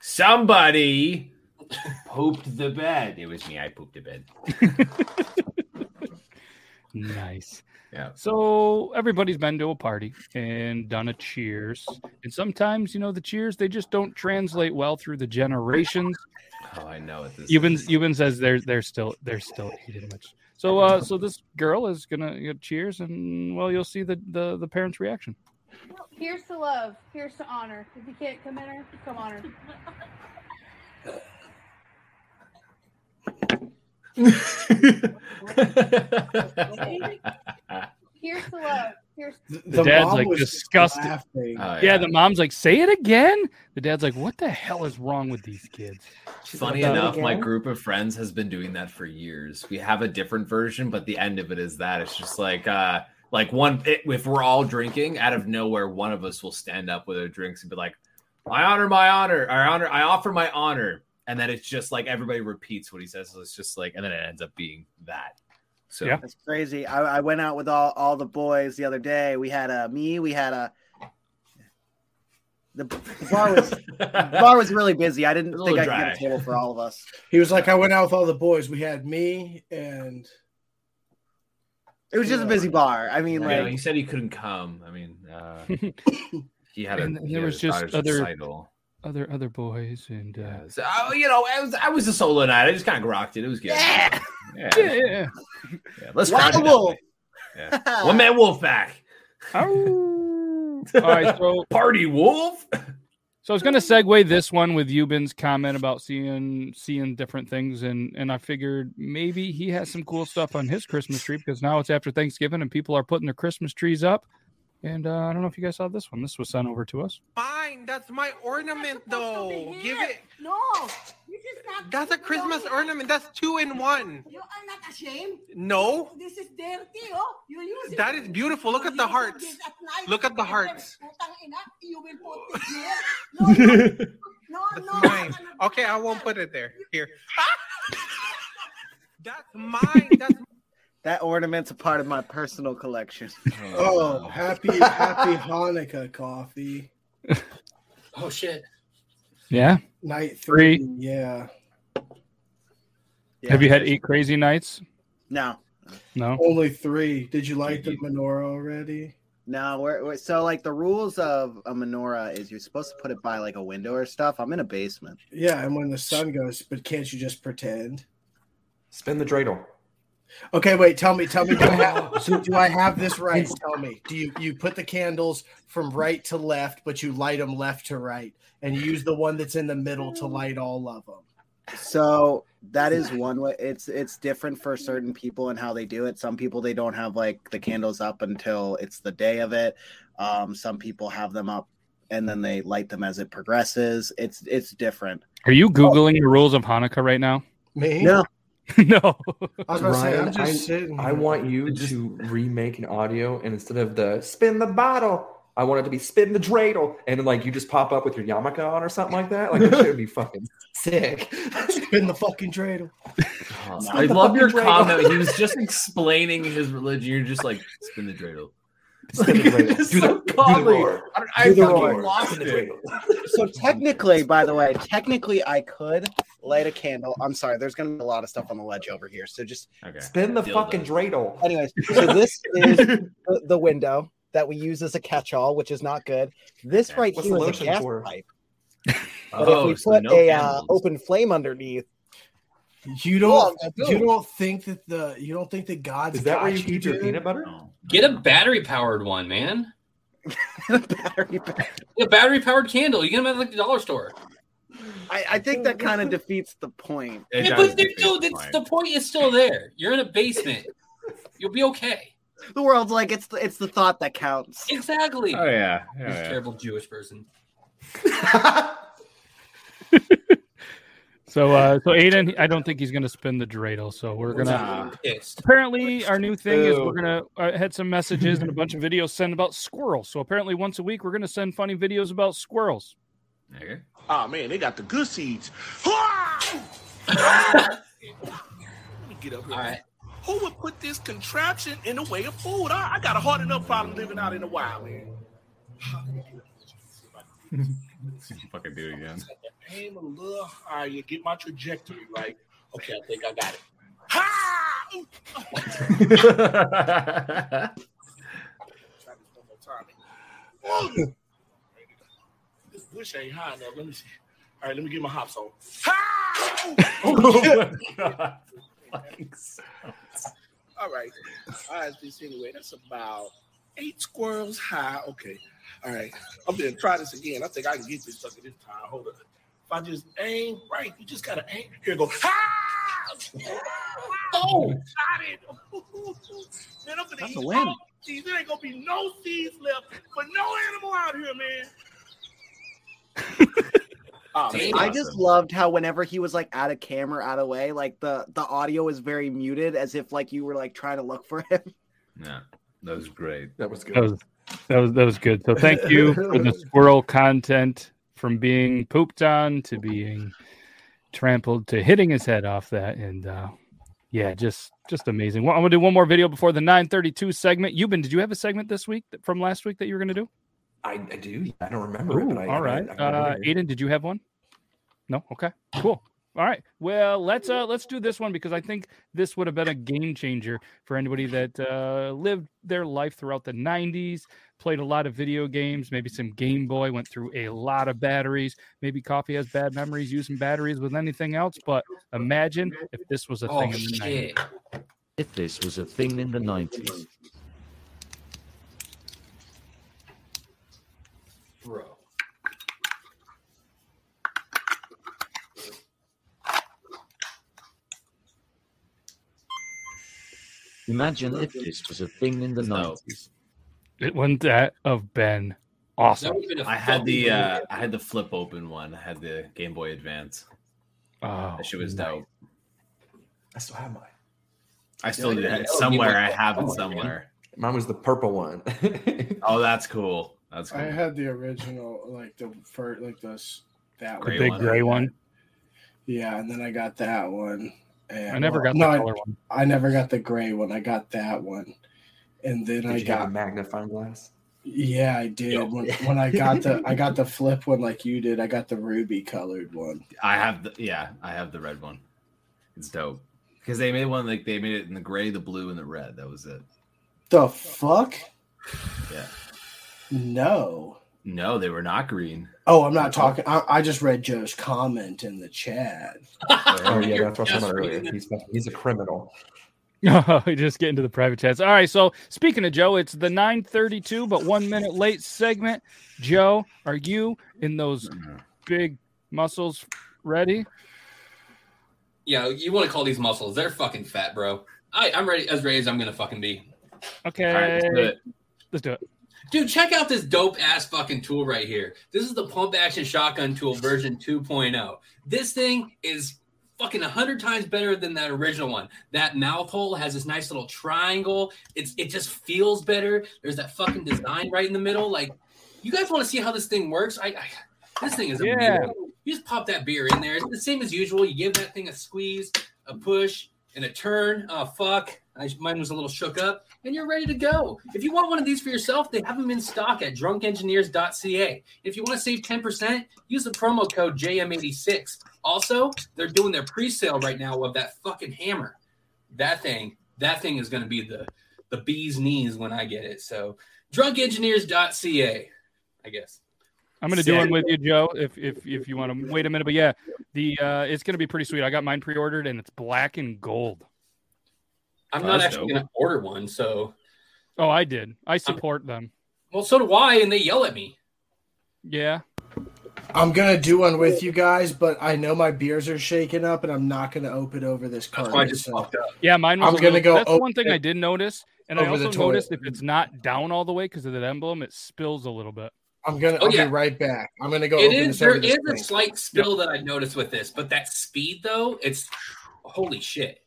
Somebody [LAUGHS] pooped the bed. It was me. I pooped the bed. [LAUGHS] Nice. Yeah. So everybody's been to a party and done a cheers. And sometimes, you know, the cheers they just don't translate well through the generations. Oh, I know what this Yuban is. Yuban says they're they're still they're still eating much. So uh so this girl is gonna get cheers and well you'll see the the, the parents' reaction. Here's to love. Here's to honor. If you can't come in her, come on her. [LAUGHS] [LAUGHS] Here's to love. Here's The, The dad's, mom like, was just disgusted. Oh, Yeah. the mom's like, say it again. The dad's like, what the hell is wrong with these kids? Funny like, enough, my group of friends has been doing that for years. We have a different version, but the end of it is that it's just like uh like one it, if we're all drinking out of nowhere, one of us will stand up with our drinks and be like, "I honor my honor. I honor. I offer my honor." And then it's just like everybody repeats what he says. So it's just like, and then it ends up being that. So Yeah. That's crazy. I, I went out with all, all the boys the other day. We had a me. We had a the, the bar was the bar was really busy. I didn't think little I could get a table for all of us. He was like, I went out with all the boys. We had me and It was just a busy bar. I mean, Yeah, like he said he couldn't come. I mean, uh, he had a, [LAUGHS] And he there was just other recital. other other boys and uh, So, oh, you know, I was I was a solo night. I just kind of rocked it. It was good. Yeah. Yeah. yeah. Yeah, Let's Wild crush it wolf. Yeah. One man wolf back. [LAUGHS] All right, so Party wolf. So I was going to segue this one with Yuban's comment about seeing seeing different things, and and I figured maybe he has some cool stuff on his Christmas tree because now it's after Thanksgiving and people are putting their Christmas trees up. And uh, I don't know if you guys saw this one. This was sent over to us. Fine, that's my ornament though. Give it. No, this is not. That's a Christmas ornament. That's two in one. You are not ashamed. No, This is dirty, oh. You use it. that is beautiful. Look at the hearts. Look at the hearts. You will put it [LAUGHS] here. No, no, no. That's mine. Okay, I won't put it there. Here. [LAUGHS] That's mine. That's [LAUGHS] that ornament's a part of my personal collection. oh, happy happy Hanukkah coffee. Oh shit. Yeah. Night Three. three. Yeah. Have you had eight crazy nights? No, No. Only three. Did you light the menorah already? no. We're, we're so like the rules of a menorah is you're supposed to put it by like a window or stuff. I'm in a basement. Yeah, and when the sun goes, but can't you just pretend? Spin the dreidel. Okay, wait. Tell me. Tell me. Do I have, [LAUGHS] so do I have this right? Tell me. Do you you put the candles from right to left, but you light them left to right, and you use the one that's in the middle to light all of them? So that is one way. It's it's different for certain people and how they do it. Some people they don't have like the candles up until it's the day of it. Um, some people have them up and then they light them as it progresses. It's it's different. Are you googling the rules of Hanukkah right now? Me? No, [LAUGHS] no. I was about to say, I'm just I, sitting. I want you to remake an audio, and instead of the spin the bottle, I want it to be spin the dreidel, and like you just pop up with your yarmulke on or something like that. Like it should be fucking [LAUGHS] sick. spin the fucking dreidel. Oh, I love your dreidel. comment. He was just [LAUGHS] explaining his religion. You're just like spin the dreidel. Spin the dreidel. Do the, do the roar. I, I Do the roar. lost it. so technically, by the way, technically I could light a candle. I'm sorry, there's gonna be a lot of stuff on the ledge over here. So just Okay. Spin the Dildo. fucking dreidel. anyways, so this is the, the window that we use as a catch-all, which is not good. This Okay. right What's here the is a lotion gas for? pipe. But Oh, if we so put no a uh, open flame underneath, You don't. I. You don't think that the. You don't think that God's Is that where you keep your peanut butter? Oh. Get a battery powered one, man. battery [LAUGHS] pack. A battery powered candle. You get them at like the dollar store. I, I think that kind of defeats the point. It Yeah, but the, defeat dude, the point. the point is still there. You're in a basement. You'll be okay. The world's like it's the, it's the thought that counts. Exactly. Oh yeah, You yeah, yeah. terrible Jewish person. [LAUGHS] [LAUGHS] So, uh, so Aiden, I don't think he's going to spin the dreidel. So we're gonna. Nah. Apparently, our new thing is we're gonna uh, had some messages and a bunch of videos sent about squirrels. So apparently, once a week, we're gonna send funny videos about squirrels. Okay. Oh man, they got the good seeds. Let me get up here. All right. Who would put this contraption in the way of food? I, I got a hard enough problem living out in the wild, man. [LAUGHS] [LAUGHS] Fucking do it again. Aim a little higher, get my trajectory right. Okay, I think I got it. Ha! This one more time. Ooh. This bush ain't high enough. Let me see. All right, let me get my hops on. Ha! Oh my [LAUGHS] god. Fucking. All right. All right, this anyway. That's about eight squirrels high. Okay. All right. I'm gonna try this again. I think I can get this sucker this time. Hold up. If I just aim right, you just gotta aim. Here it go. Ha! [LAUGHS] Oh, got it. [LAUGHS] Man, I'm gonna That's eat a win. all these. There ain't gonna be no seeds left for no animal out here, man. [LAUGHS] oh, man. I just loved how whenever he was like out of camera, out of way, like the the audio was very muted, as if like you were like trying to look for him. Yeah, that was great. That was That good. was that was that was good. So thank you for the [LAUGHS] squirrel content from being pooped on to being trampled to hitting his head off that and uh yeah just Just amazing. Well, I'm gonna do one more video before the 932 segment. Yuban, did you have a segment this week that- from last week that you were gonna do? I, I do. I don't remember it. Ooh, But I, all right. I, I, uh, Aiden, did you have one? No. Okay. Cool. All right. Well, let's uh let's do this one because I think this would have been a game changer for anybody that uh, lived their life throughout the 90s, played a lot of video games, maybe some Game Boy, went through a lot of batteries. Maybe coffee has bad memories using batteries with anything else. But imagine if this was a Oh thing in the 90s. If this was a thing in the 90s. Bro. Imagine if this was a thing in the 90s. It wouldn't that have been awesome. That would've been a I had the uh, I had the flip open one. I had the Game Boy Advance. Oh, That shit was nice. dope. I still have mine. I still Yeah, did yeah, it oh, somewhere. I have it man. somewhere. Mine was the purple one. [LAUGHS] Oh, that's cool. That's cool. I had the original, like the first, like this that The Gray big gray one. Yeah, and then I got that one. And, I never well, got the no, I- one. I never got the gray one. I got that one, and then Did I you have got a magnifying glass? yeah, I did. When, when I got the I [LAUGHS] got the flip one like you did. I got the ruby colored one. I have the yeah, I have the red one. It's dope because they made one like they made it in the gray, the blue, and the red. That was it. The fuck? Yeah. No. No, they were not green. Oh, I'm not talking. I, I just read Joe's comment in the chat. Oh yeah, that's what I was talking just about earlier. He's he's a criminal. [LAUGHS] just get into the private chats. All right. So speaking of Joe, it's the 932, but one minute late segment. Joe, are you in those big muscles ready? Yeah, you want to call these muscles? They're fucking fat, bro. I, I'm ready as ready as I'm gonna fucking be. Okay. All right, let's do it. Let's do it. Dude, check out this dope ass fucking tool right here. This is the pump action shotgun tool version 2.0. This thing is fucking 100 times better than that original one. That mouth hole has this nice little triangle. It's it just feels better. There's that fucking design right in the middle. Like, you guys want to see how this thing works? I, I this thing is Yeah. amazing. You just pop that beer in there. It's the same as usual. You give that thing a squeeze, a push, and a turn. Oh fuck. I, mine was a little shook up, and you're ready to go. If you want one of these for yourself, they have them in stock at drunkengineers.ca. If you want to save 10%, use the promo code JM86. Also, they're doing their pre-sale right now of that fucking hammer. That thing, that thing is going to be the the bee's knees when I get it. So, drunkengineers.ca, I guess. I'm gonna do one with you, Joe. If if if you want to wait a minute, but yeah, the uh, it's gonna be pretty sweet. I got mine pre-ordered and it's black and gold. I'm not actually dope. going to order one, so Oh, I did. I support them. well, so do I, and they yell at me. Yeah. I'm gonna do one with you guys, but I know my beers are shaking up, and I'm not gonna open over this That's card. I just fucked. Yeah, mine was. I'm gonna little- go That's over one thing I did notice, and I also noticed if it's not down all the way because of that emblem, it spills a little bit. I'm gonna. Oh, I'll yeah. be right back. I'm gonna go. It open is this there over a slight spill that I noticed with this, but that speed though, it's holy shit.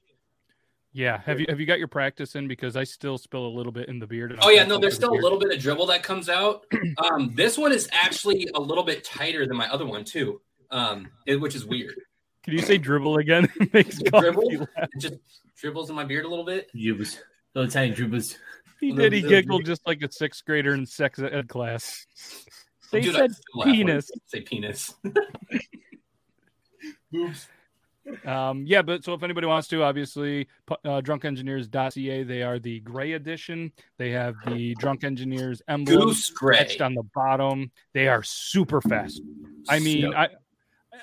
Yeah. Have you have you got your practice in? Because I still spill a little bit in the beard. and Oh yeah, no, there's for the still a little bit of dribble that comes out. [CLEARS THROAT] Um, this one is actually a little bit tighter than my other one too, um, it- which is weird. Can you say dribble again? [LAUGHS] Makes Dribble, it just dribbles in my beard a little bit. Dribbles. Little tiny dribbles. He did. He giggled just like a sixth grader in sex ed class. They Dude, said still laugh when penis. Say penis. [LAUGHS] [LAUGHS] Um, yeah, but so if anybody wants to, obviously, uh, drunkengineers.ca, they are the gray edition. They have the Drunk Engineers emblem Goose gray. etched on the bottom. They are super fast. I mean, I,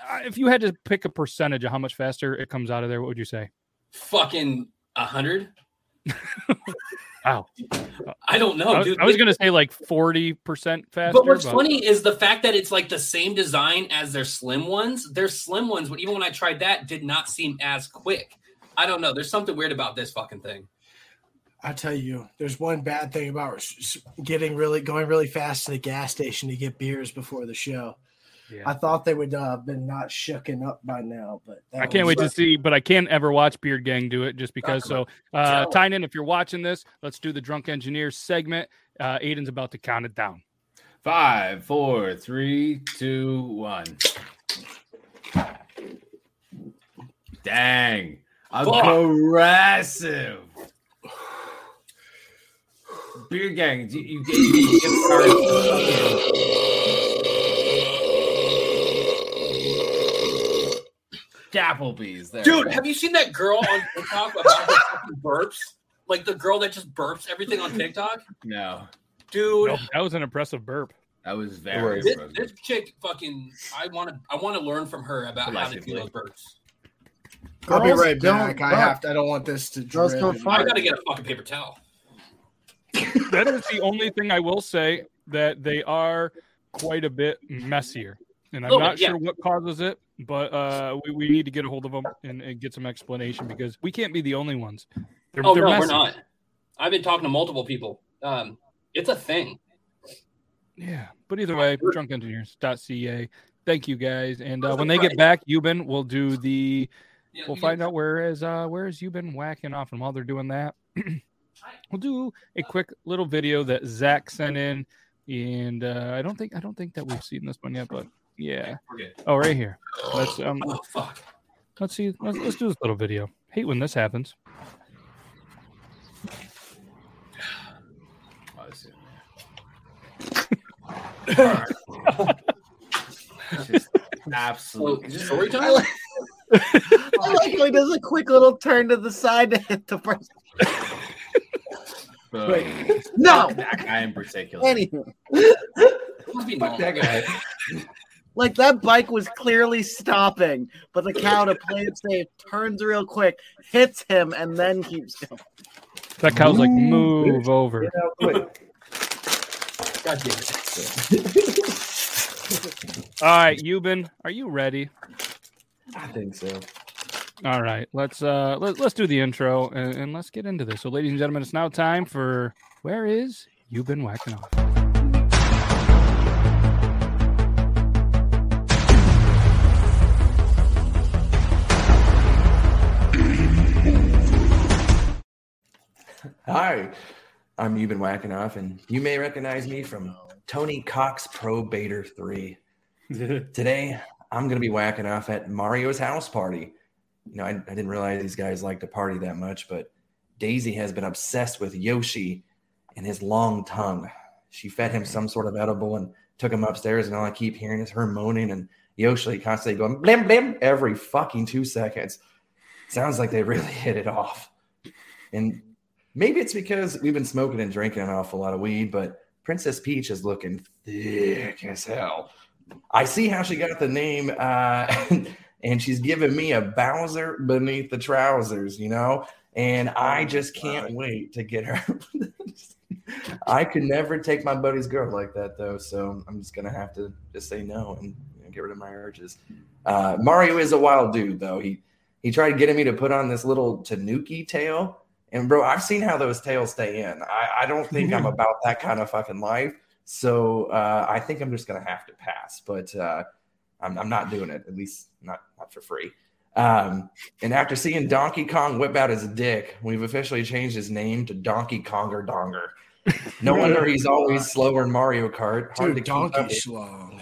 I, if you had to pick a percentage of how much faster it comes out of there, what would you say? Fucking a hundred. [LAUGHS] Wow. I don't know, I, was- dude. I was going to say like 40% faster. But what's funny is the fact that it's like the same design as their slim ones. Their slim ones, but even when I tried that, did not seem as quick. I don't know. There's something weird about this fucking thing. I tell you, there's one bad thing about s- s- getting really going really fast to the gas station to get beers before the show. I thought they would uh, been not shooken up by now, but that I can't was- wait to see, but I can't ever watch Beard Gang do it just because. So, uh, Tynan, if you're watching this, let's do the Drunk Engineer segment. Uh, Aiden's about to count it down. Five, four, three, two, one. Dang. I'm aggressive. Beard gang, you, you, get- you get Applebee's there. Dude, have you seen that girl on TikTok about the [LAUGHS] fucking burps? Like the girl that just burps everything on TikTok? No. Dude. Nope, that was an impressive burp. That was very This, this chick fucking I want to I want to learn from her about how to do Collectively. those burps. I'll be right back. I have to. I don't want this to. Drip. I gotta get a fucking paper towel. [LAUGHS] That is the only thing I will say that they are quite a bit messier. And I'm not bit, yeah. sure what causes it, but uh, we, we need to get a hold of them and, and get some explanation because we can't be the only ones. They're, Oh they're no, messy. we're not. I've been talking to multiple people. Um, it's a thing. Yeah, but either way, drunkengineers.ca. Thank you guys, and uh, when they get back, Yuban will do the. We'll find out where is uh where is Yuban whacking off, and while they're doing that, [CLEARS THROAT] we'll do a quick little video that Zach sent in, and uh, I don't think I don't think that we've seen this one yet, but yeah. Oh, right here. Let's um. Oh fuck. Let's see. Let's, let's do this little video. Hate when this happens. [SIGHS] [LAUGHS] Absolutely. story I like, [LAUGHS] I like how he does a quick little turn to the side to hit the person. Boom. No. That guy in particular. Anyway, Fuck that guy. [LAUGHS] like that bike was clearly stopping, but the cow to play it safe turns real quick, hits him, and then keeps going. That cow's like, move over. Get out quick. God damn it. [LAUGHS] All right, Yuban, are you ready? I think so. All right, let's uh let, let's do the intro and, and let's get into this. So, ladies and gentlemen, it's now time for where is Yuban whacking off? Hi, I'm Yuban whacking off, and you may recognize me from Tony Cox Pro Baiter 3. [LAUGHS] Today, I'm going to be whacking off at Mario's house party. You know, I, I didn't realize these guys like to party that much, but Daisy has been obsessed with Yoshi and his long tongue. She fed him some sort of edible and took him upstairs, and all I keep hearing is her moaning and Yoshi constantly going blim blim every fucking two seconds. Sounds like they really [LAUGHS] hit it off. And maybe it's because we've been smoking and drinking an awful lot of weed, but Princess Peach is looking thick as hell. I see how she got the name, uh, [LAUGHS] and she's giving me a Bowser beneath the trousers, you know? And I just can't wait to get her. [LAUGHS] I could never take my buddy's girl like that, though. So I'm just going to have to just say no and you know, get rid of my urges. Uh, Mario is a wild dude, though. He he tried getting me to put on this little Tanuki tail. And bro, I've seen how those tails stay in. I, I don't think I'm about that kind of fucking life. So uh, I think I'm just gonna have to pass. But uh, I'm, I'm not doing it. At least not not for free. Um, and after seeing Donkey Kong whip out his dick, we've officially changed his name to Donkey Konger Donger. No [LAUGHS] wonder he's always slower in Mario Kart. Hard Dude, to donkey schlong.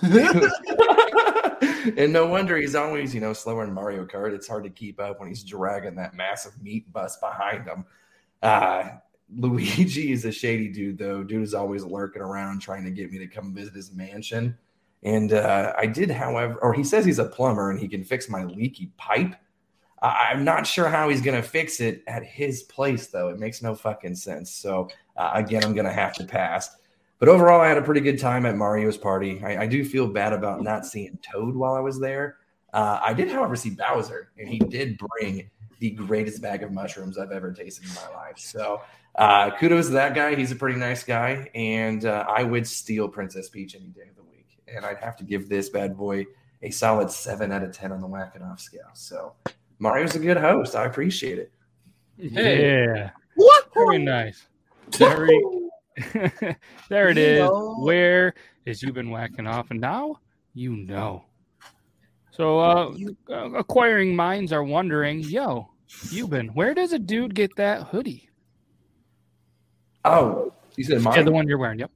[LAUGHS] [LAUGHS] [LAUGHS] and no wonder he's always, you know, slower in Mario Kart. It's hard to keep up when he's dragging that massive meat bus behind him. Uh, Luigi is a shady dude, though. Dude is always lurking around trying to get me to come visit his mansion. And uh, I did, however, or he says he's a plumber and he can fix my leaky pipe. I- I'm not sure how he's going to fix it at his place, though. It makes no fucking sense. So, uh, again, I'm going to have to pass. But overall, I had a pretty good time at Mario's party. I, I do feel bad about not seeing Toad while I was there. Uh, I did, however, see Bowser, and he did bring the greatest bag of mushrooms I've ever tasted in my life. So, uh, kudos to that guy. He's a pretty nice guy, and uh, I would steal Princess Peach any day of the week. And I'd have to give this bad boy a solid seven out of ten on the whacking off scale. So, Mario's a good host. I appreciate it. Yeah. What? Very nice. Very. [LAUGHS] there it You is. know. Where is you been whacking off? And now you know. So, uh, uh, acquiring minds are wondering, yo, you been where does a dude get that hoodie? Oh, you said mine? Yeah, the one you're wearing. Yep.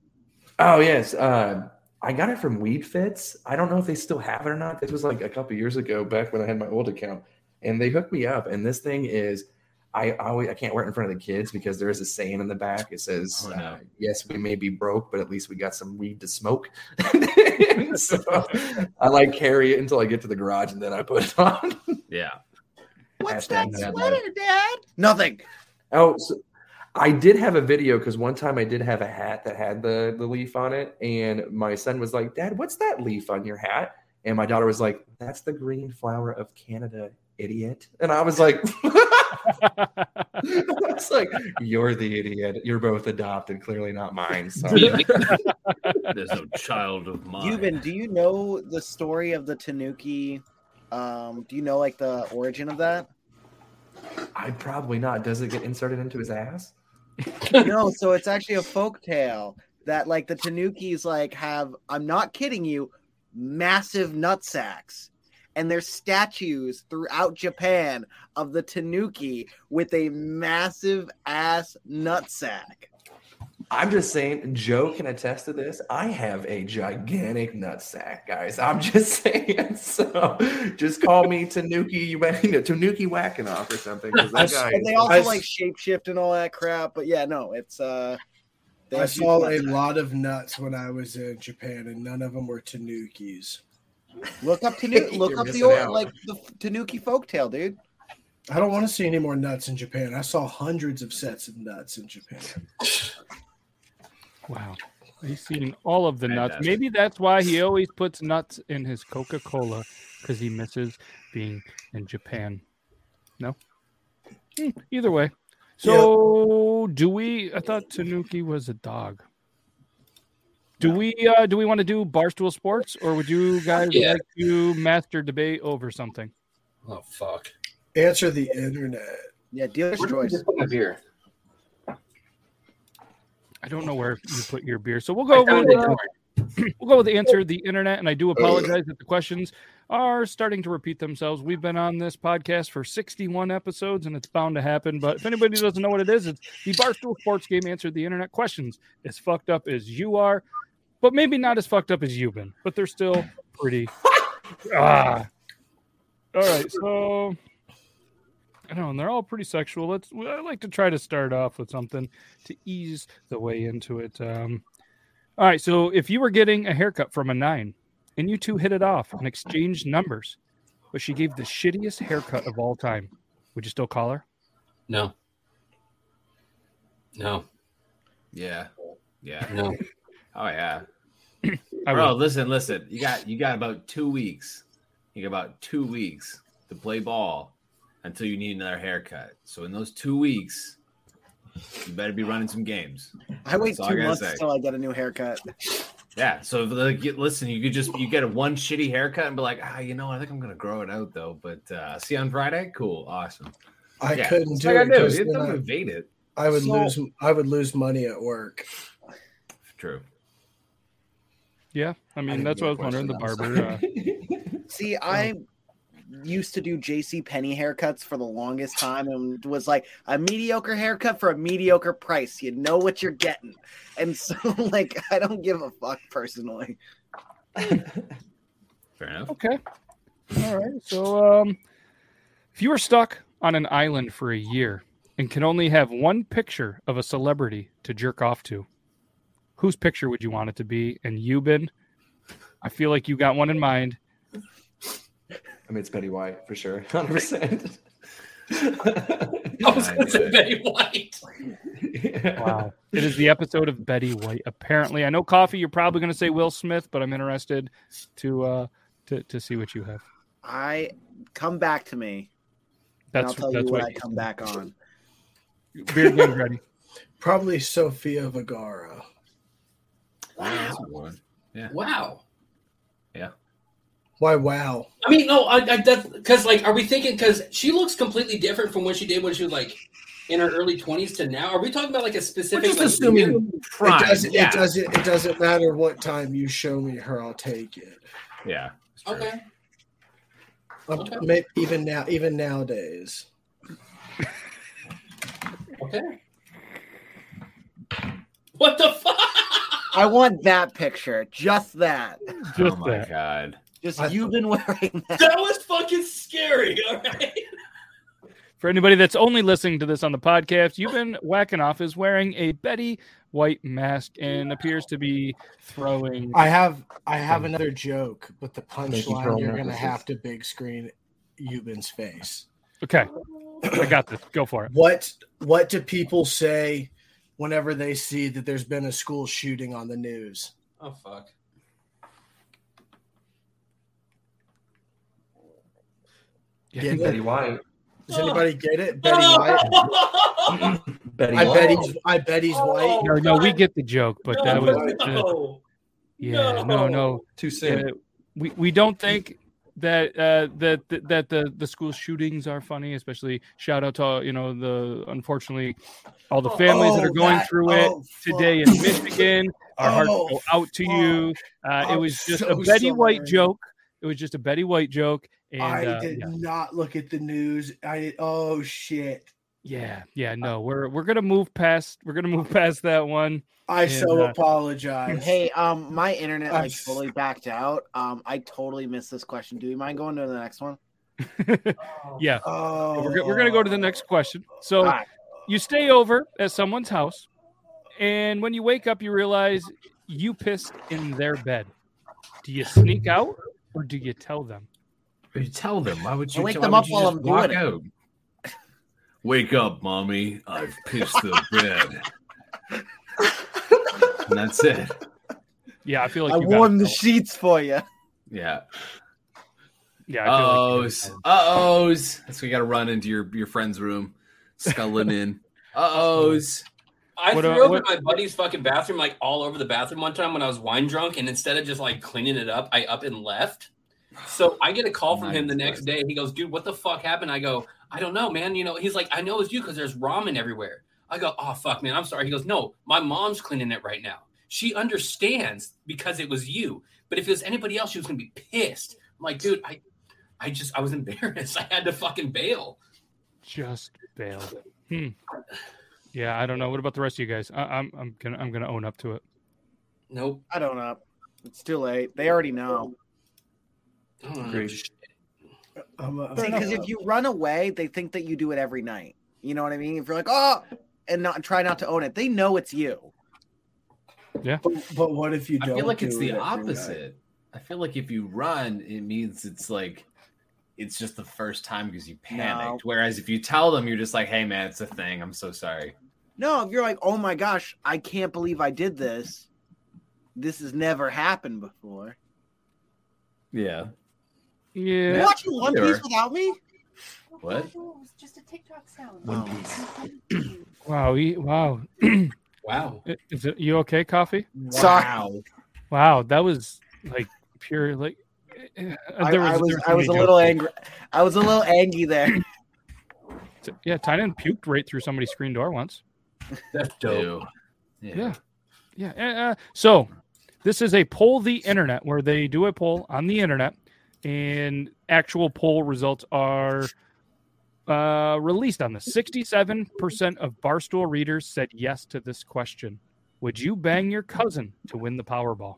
Oh yes, uh, I got it from Weed Fits. I don't know if they still have it or not. This was like a couple years ago, back when I had my old account. and they hooked me up. And this thing is, I always I can't wear it in front of the kids because there is a saying in the back. It says, Oh, no. uh, "Yes, we may be broke, but at least we got some weed to smoke." [LAUGHS] so I like carry it until I get to the garage, and then I put it on. Yeah. What's Hashtag that dad sweater, Dad? Nothing. Oh, so I did have a video because one time I did have a hat that had the the leaf on it, and my son was like, "Dad, what's that leaf on your hat?" And my daughter was like, "That's the green flower of Canada, idiot." And I was like, [LAUGHS] "I was like, you're the idiot. You're both adopted, clearly not mine." [LAUGHS] So [LAUGHS] There's no child of mine. Yuban, do you know the story of the Tanuki? Um, do you know like the origin of that? I'd probably not. Does it get inserted into his ass? no, so it's actually a folk tale that like the Tanukis like have I'm not kidding you, massive nut sacks. And there's statues throughout Japan of the Tanuki with a massive ass nut sack. I'm just saying, Joe can attest to this. I have a gigantic nutsack, guys. I'm just [LAUGHS] saying. So just call me Tanuki, you know, Tanuki whacking off or something. that guy And they is- also like shapeshift and all that crap. But yeah, no, it's uh they I saw a lot of nuts when I was in Japan, and none of them were Tanukis. Look up Tanuki [LAUGHS] look up the missing old like the Tanuki folktale, dude. I don't want to see any more nuts in Japan. I saw hundreds of sets of nuts in Japan. Wow. He's seen all of the nuts. Maybe that's why he always puts nuts in his Coca Cola because he misses being in Japan. No? Hmm, either way. So, do we? I thought Tanuki was a dog. Do we? uh Do we want to do barstool sports, or would you guys Yeah. like to master debate over something? Oh fuck. Answer the internet. Yeah, dealer's Where choice. just put beer? I don't know where you put your beer, so we'll go. With, it, uh, [CLEARS THROAT] we'll go with the answer the internet, and I do apologize that the questions are starting to repeat themselves. We've been on this podcast for 61 episodes, and it's bound to happen. But if anybody doesn't know what it is, it's the Barstool Sports Game Answer the Internet questions. As fucked up as you are, but maybe not as fucked up as you've been, but they're still pretty. [LAUGHS] ah. All right, so I know, and they're all pretty sexual. Let's. I like to try to start off with something to ease the way into it. Um, all right, so if you were getting a haircut from a nine, and you two hit it off and exchanged numbers, but she gave the shittiest haircut of all time, would you still call her? No. No. Yeah. Yeah. No. Oh yeah. [CLEARS THROAT] I Bro, would. listen, listen. You got you got about two weeks. You got about two weeks to play ball until you need another haircut. So in those two weeks, you better be running some games. I wait two gotta months say. until I get a new haircut. Yeah. So if, like, listen, you could just you get a one shitty haircut and be like, ah, you know, I think I'm gonna grow it out though. But uh see you on Friday. Cool, awesome. I Yeah, couldn't that's do what I it gotta do. You then don't I- evade it. I would So- lose. I would lose money at work. True. Yeah, I mean that's what I was wondering. The barber. Uh, [LAUGHS] See, I used to do JCPenney haircuts for the longest time and was like a mediocre haircut for a mediocre price. You know what you're getting. And so [LAUGHS] like I don't give a fuck personally. Fair enough. okay. All right. So, um, if you were stuck on an island for a year and can only have one picture of a celebrity to jerk off to, whose picture would you want it to be? And Yuban, I feel like you got one in mind. I mean, it's Betty White for sure, [LAUGHS] hundred percent. I was gonna say Betty White. [LAUGHS] Wow. It is the episode of Betty White. Apparently, I know coffee. You're probably going to say Will Smith, but I'm interested to uh to, to see what you have. I come back to me. That's and I'll tell that's you what, what I come back on. Beard Gang's ready. [LAUGHS] Probably Sofia Vergara. Wow. Yeah. Wow. Yeah. Why? Wow. I mean, no, I, I that's because like, are we thinking? Because she looks completely different from what she did when she was like in her early twenties to now. Are we talking about like a specific? just like, assuming prime. It doesn't, yeah. it doesn't. It doesn't matter what time you show me her. I'll take it. Yeah. Okay. Um, Okay. may- even now, even nowadays. Okay. What the fuck? [LAUGHS] I want that picture. Just that. oh my god. Just you've been wearing that. That was fucking scary. All right. For anybody that's only listening to this on the podcast, Yuban whacking off is wearing a Betty White mask and appears to be throwing. I have I have another joke, but the punchline pearl you're gonna have to big screen Yuban's face. Okay, I got this. Go for it. What what do people say whenever they see that there's been a school shooting on the news? Oh fuck. Get it? Betty White. Does anybody get it? [LAUGHS] Betty White. [LAUGHS] Betty I White. bet he's I bet he's white. No, no, we get the joke, but that was uh, yeah, no, no, Too soon. Uh, we we don't think that uh, that that that the the school shootings are funny. Especially shout out to you know the unfortunately all the families that Oh, are going that- through it oh, today in Michigan. Our hearts Oh, go out to you. Uh, it was just so a Betty White joke. It was just a Betty White joke, and I uh, did yeah. not look at the news. I oh shit. yeah, yeah, no, we're we're gonna move past we're gonna [LAUGHS] move past that one. I And, so uh, apologize. Hey, um, my internet I'm like s- fully backed out. Um, I totally missed this question. Do you mind going to the next one? [LAUGHS] Yeah. Oh, We're, we're going to go to the next question. So Alright. you stay over at someone's house, and when you wake up, you realize you pissed in their bed. Do you sneak out or do you tell them? You tell them. Why would I you wake them up while I'm doing it. out? Wake up, mommy. I've pissed the [LAUGHS] bed. and that's it. Yeah, I feel like I warmed the sheets for you. Yeah. Yeah, I feel like Uh-ohs. Uh-ohs. That's why you got to run into your, your friend's room, sculling in. Uh-ohs. I What, threw uh, up what- in my buddy's fucking bathroom, like all over the bathroom one time when I was wine drunk, and instead of just like cleaning it up, I up and left. So I get a call from him the next day. He goes, "Dude, what the fuck happened?" I go, "I don't know, man. You know." He's like, "I know it's you because there's ramen everywhere." I go, "Oh fuck, man. I'm sorry." He goes, "No, my mom's cleaning it right now. She understands because it was you. But if it was anybody else, she was gonna be pissed." I'm like, "Dude, I, I just I was [LAUGHS] embarrassed. I had to fucking bail." Just bailed. Hmm. Yeah, I don't know. What about the rest of you guys? I, I'm I'm gonna I'm gonna own up to it. Nope. I don't know. It's too late. They already know. I'm a- See, because if you run away, they think that you do it every night. You know what I mean? If you're like, oh, and not try not to own it, they know it's you. Yeah. But, but what if you I don't? feel like it's the it opposite. I feel like if you run, it means it's like it's just the first time because you panicked. Whereas if you tell them, you're just like, "Hey, man, it's a thing. I'm so sorry." No, if you're like, oh my gosh, I can't believe I did this. This has never happened before. Yeah. You Yeah. watching One Piece without me? What? just a TikTok sound. One Piece. Wow. he- Wow. [CLEARS THROAT] Wow. Is it you okay, coffee? Sorry. Wow, that was like pure like. uh, I, there I was, I was a little jokes. angry. I was a little angry there. [CLEARS THROAT] [CLEARS THROAT] Yeah, Tynan puked right through somebody's screen door once. That's Ew. Yeah, yeah. uh, uh, so this is a poll the internet where they do a poll on the internet, and actual poll results are uh, released on the. Sixty-seven percent of Barstool readers said yes to this question. Would you bang your cousin to win the Powerball?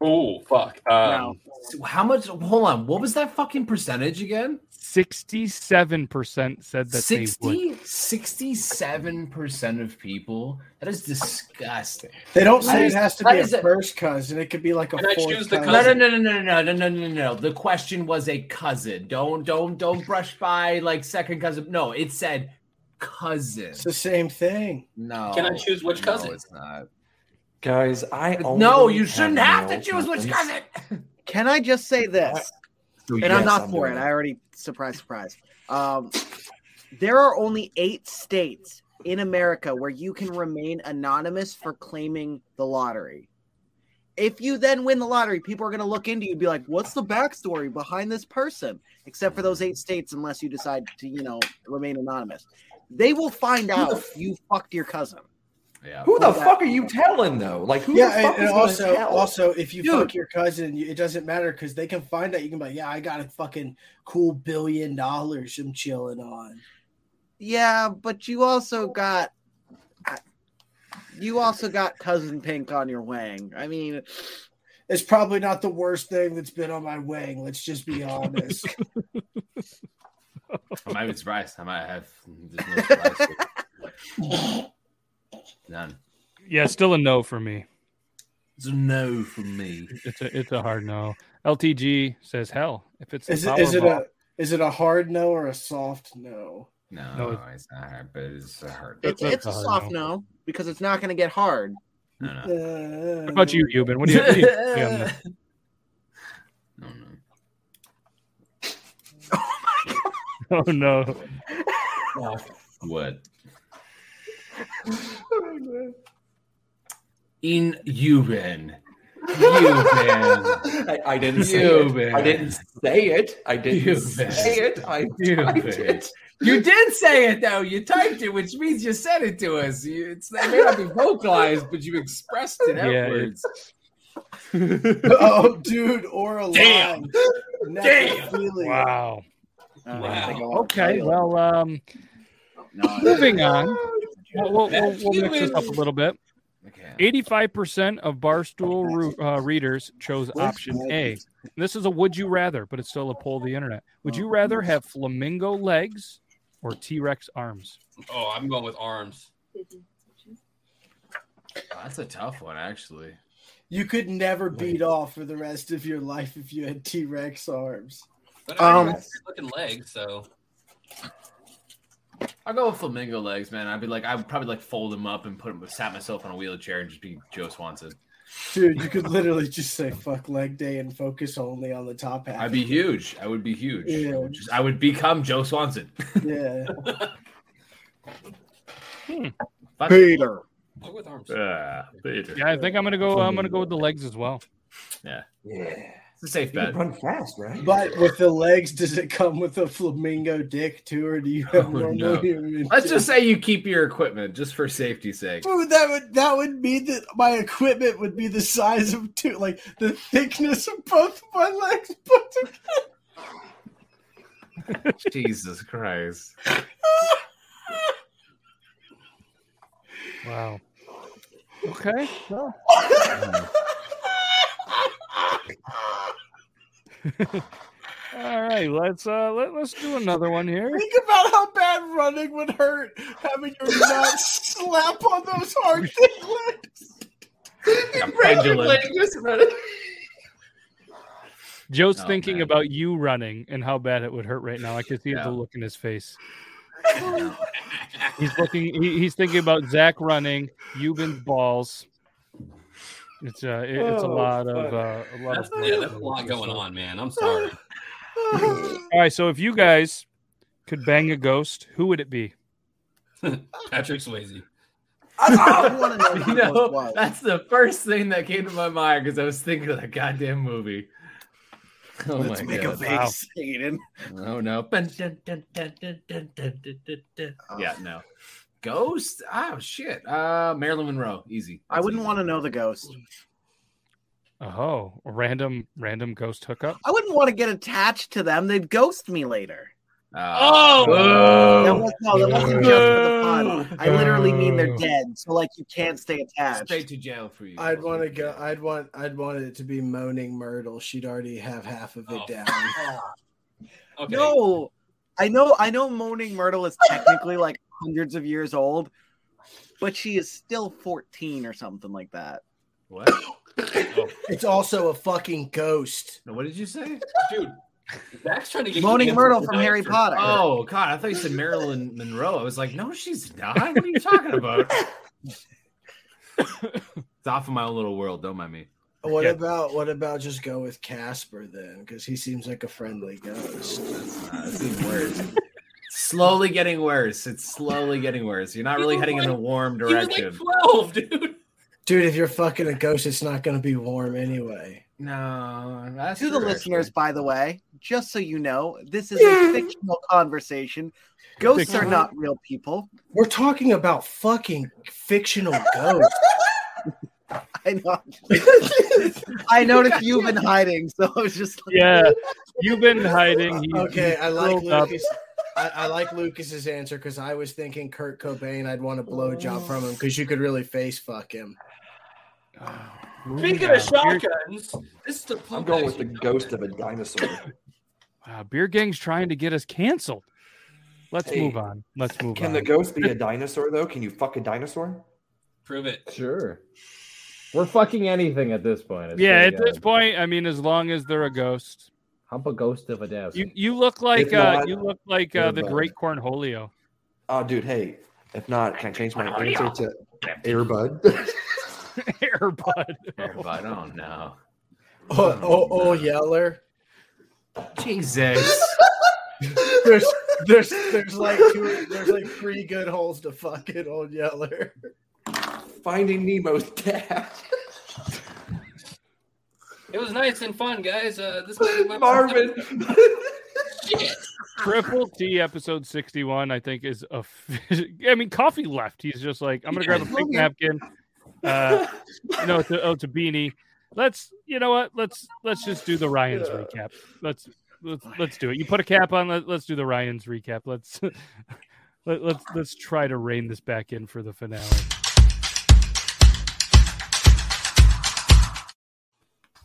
Oh fuck. Um, So how much? Hold on. What was that fucking percentage again? Sixty-seven percent said that they 60, 67% of people. That is disgusting. They don't say does- it has to be a does first cousin. It could be like a fourth choose cousin. No, no, no, no, no, no, no, no, no, no, no. The question was a cousin. Don't, don't, don't brush by like second cousin. No, it said cousin. It's the same thing. No. Can I choose which no, cousin? it's not. Guys, I No, you shouldn't have have to male choose which cousin. [LAUGHS] Can I just say this? So and I'm not I'm for it. doing I already surprise, surprise. Um, there are only eight states in America where you can remain anonymous for claiming the lottery. If you then win the lottery, people are going to look into you and be like, "What's the backstory behind this person?" Except for those eight states, unless you decide to, you know, remain anonymous, they will find out you fucked your cousin. Yeah. Who the Well, that- fuck are you telling though? Like who yeah, the fuck and, and is gonna also, tell? also, if you Dude. fuck your cousin, it doesn't matter because they can find out. You can be like, yeah, I got a fucking cool billion dollars I'm chilling on. Yeah, but you also got you also got cousin pink on your wang. I mean, It's probably not the worst thing that's been on my wing. Let's just be honest. [LAUGHS] I might be surprised. I might have. [LAUGHS] There's no surprise. None. Yeah, still a no for me. It's a no from me. It's a it's a hard no. LTG says hell. If it's Is it, is it Powerball- a is it a hard no or a soft no? No, No, it's not hard, but it's a hard. It's, it's a soft no because it's not going to get hard. No, no. Uh, What about you, Yuban? What do you? What do you say on this? Oh no! What? In Yuban. Yuban. [LAUGHS] I, I didn't say it. I didn't say it. I didn't Yuban. say it. I typed Yuban. it. You did say it though. You typed it, which means you said it to us. You, it's, it may not be vocalized, but you expressed it Yeah, outwards. [LAUGHS] oh, dude, or a Damn. line. Damn. Necrophilia. Wow. Wow. Okay. Well, um, moving on. We'll, we'll, we'll, we'll mix this up a little bit. Eighty-five percent of Barstool ru- uh, readers chose option A. This is a would you rather, but it's still a poll of the internet. Would you rather have flamingo legs or T-Rex arms? Oh, I'm going with arms. That's a tough one, actually. You could never beat off for the rest of your life if you had T Rex arms. But I Um, um, looking legs, so I'll go with flamingo legs, man. I'd be like, I would probably like fold them up and put them, sat myself on a wheelchair and just be Joe Swanson. Dude, you could literally just say fuck leg day and focus only on the top half. I'd be huge. I would be huge. I, Yeah. would just, I would become Joe Swanson. Yeah. [LAUGHS] Hmm. Fun. Peter. I'll with arms. Yeah, Peter. Yeah, I think I'm gonna go. I'm gonna go with the legs as well. Yeah. Yeah. It's a safe You bet. run fast, right? But with the legs, does it come with a flamingo dick too, or do you oh, have Oh, normal no. [LAUGHS] human? Let's dick? just say you keep your equipment just for safety's sake. Dude, that would that would mean that my equipment would be the size of two, like the thickness of both of my legs [LAUGHS] put together. Jesus Christ. Wow. Okay. Well. [LAUGHS] All right, let's uh let, let's do another one here. Think about how bad running would hurt having your nuts [LAUGHS] slap on those hard [LAUGHS] thick legs. pendulum. Joe's Oh, thinking man. about you running and how bad it would hurt right now. I can see Yeah. the look in his face. [LAUGHS] He's looking. He, he's thinking about Zach running, Yuban's balls. It's uh, it, it's oh, a lot of uh, a lot that's, of yeah, a lot going on, man. I'm sorry. [LAUGHS] All right, so if you guys could bang a ghost, who would it be? [LAUGHS] Patrick Swayze. I, I want to know. [LAUGHS] you know that's the first thing that came to my mind because I was thinking of that goddamn movie. Oh Let's make God. a face, wow. Oh no. yeah, no. Ghost? Oh shit. Uh Marilyn Monroe. Easy. I wouldn't want to know the ghost. Oh, a random random ghost hookup. I wouldn't want to get attached to them. They'd ghost me later. Oh, That was, no, that wasn't just for the fun. I literally mean they're dead, so like you can't stay attached. straight to jail for you. I'd want to go. I'd want. I'd want it to be moaning Myrtle. She'd already have half of it Oh. down. [LAUGHS] Okay. No, I know. I know. Moaning Myrtle is technically like hundreds of years old, but she is still fourteen or something like that. What? [LAUGHS] It's also a fucking ghost. What did you say? Dude, Zach's trying to get Moaning Myrtle from Harry for- Potter. Oh god, I thought you said Marilyn Monroe. I was like, no, she's not. What are you talking about? it's off of my own little world. Don't mind me. What Yeah. about what about just go with Casper then? Because he seems like a friendly ghost. That's not, that's even worse. Slowly getting worse. It's slowly getting worse. You're not really was heading in a warm He was direction. like 12, dude. Dude, if you're fucking a ghost, it's not going to be warm anyway. no, that's To the true, listeners, by the way, just so you know, this is a fictional conversation. Ghosts are not real people. We're talking about fucking fictional ghosts. [LAUGHS] I know. [LAUGHS] I noticed you've been hiding, so I was just like, Yeah, you've been hiding. He- okay, he I like curled up. Lucas. I, I like Lucas's answer because I was thinking Kurt Cobain. I'd want a blowjob from him because you could really face fuck him. Oh. Speaking of shotguns, this is the I'm going with the ghost of a dinosaur. [COUGHS] Wow, Beard Gang's trying to get us canceled. Let's Hey, move on. Let's move on. Can on. the ghost be a [LAUGHS] dinosaur though? Can you fuck a dinosaur? Prove it. Sure. We're fucking anything at this point. It's yeah, pretty at this point, I mean, as long as they're a ghost. Hump a ghost of a death. You you look like If uh, you look like uh, the great Cornholio. Oh, dude. Hey, if not, can I change my answer to [LAUGHS] [LAUGHS] Airbud? Airbud. Airbud. Oh no. Oh, oh, oh, Yeller. Jesus. [LAUGHS] There's, there's, there's like two, there's like three good holes to fuck it, old Yeller. Finding Nemo's dad. It was nice and fun, guys. Uh, this was my [LAUGHS] Marvin. Triple T episode 61, I think, is a. [LAUGHS] I mean, coffee left. He's just like, I'm going to grab a pink napkin. Uh, [LAUGHS] no, it's a, oh, it's a beanie. Let's, you know what? Let's let's just do the Ryan's recap. Let's let's let's do it. You put a cap on. Let, let's do the Ryan's recap. Let's let, let's let's try to rein this back in for the finale.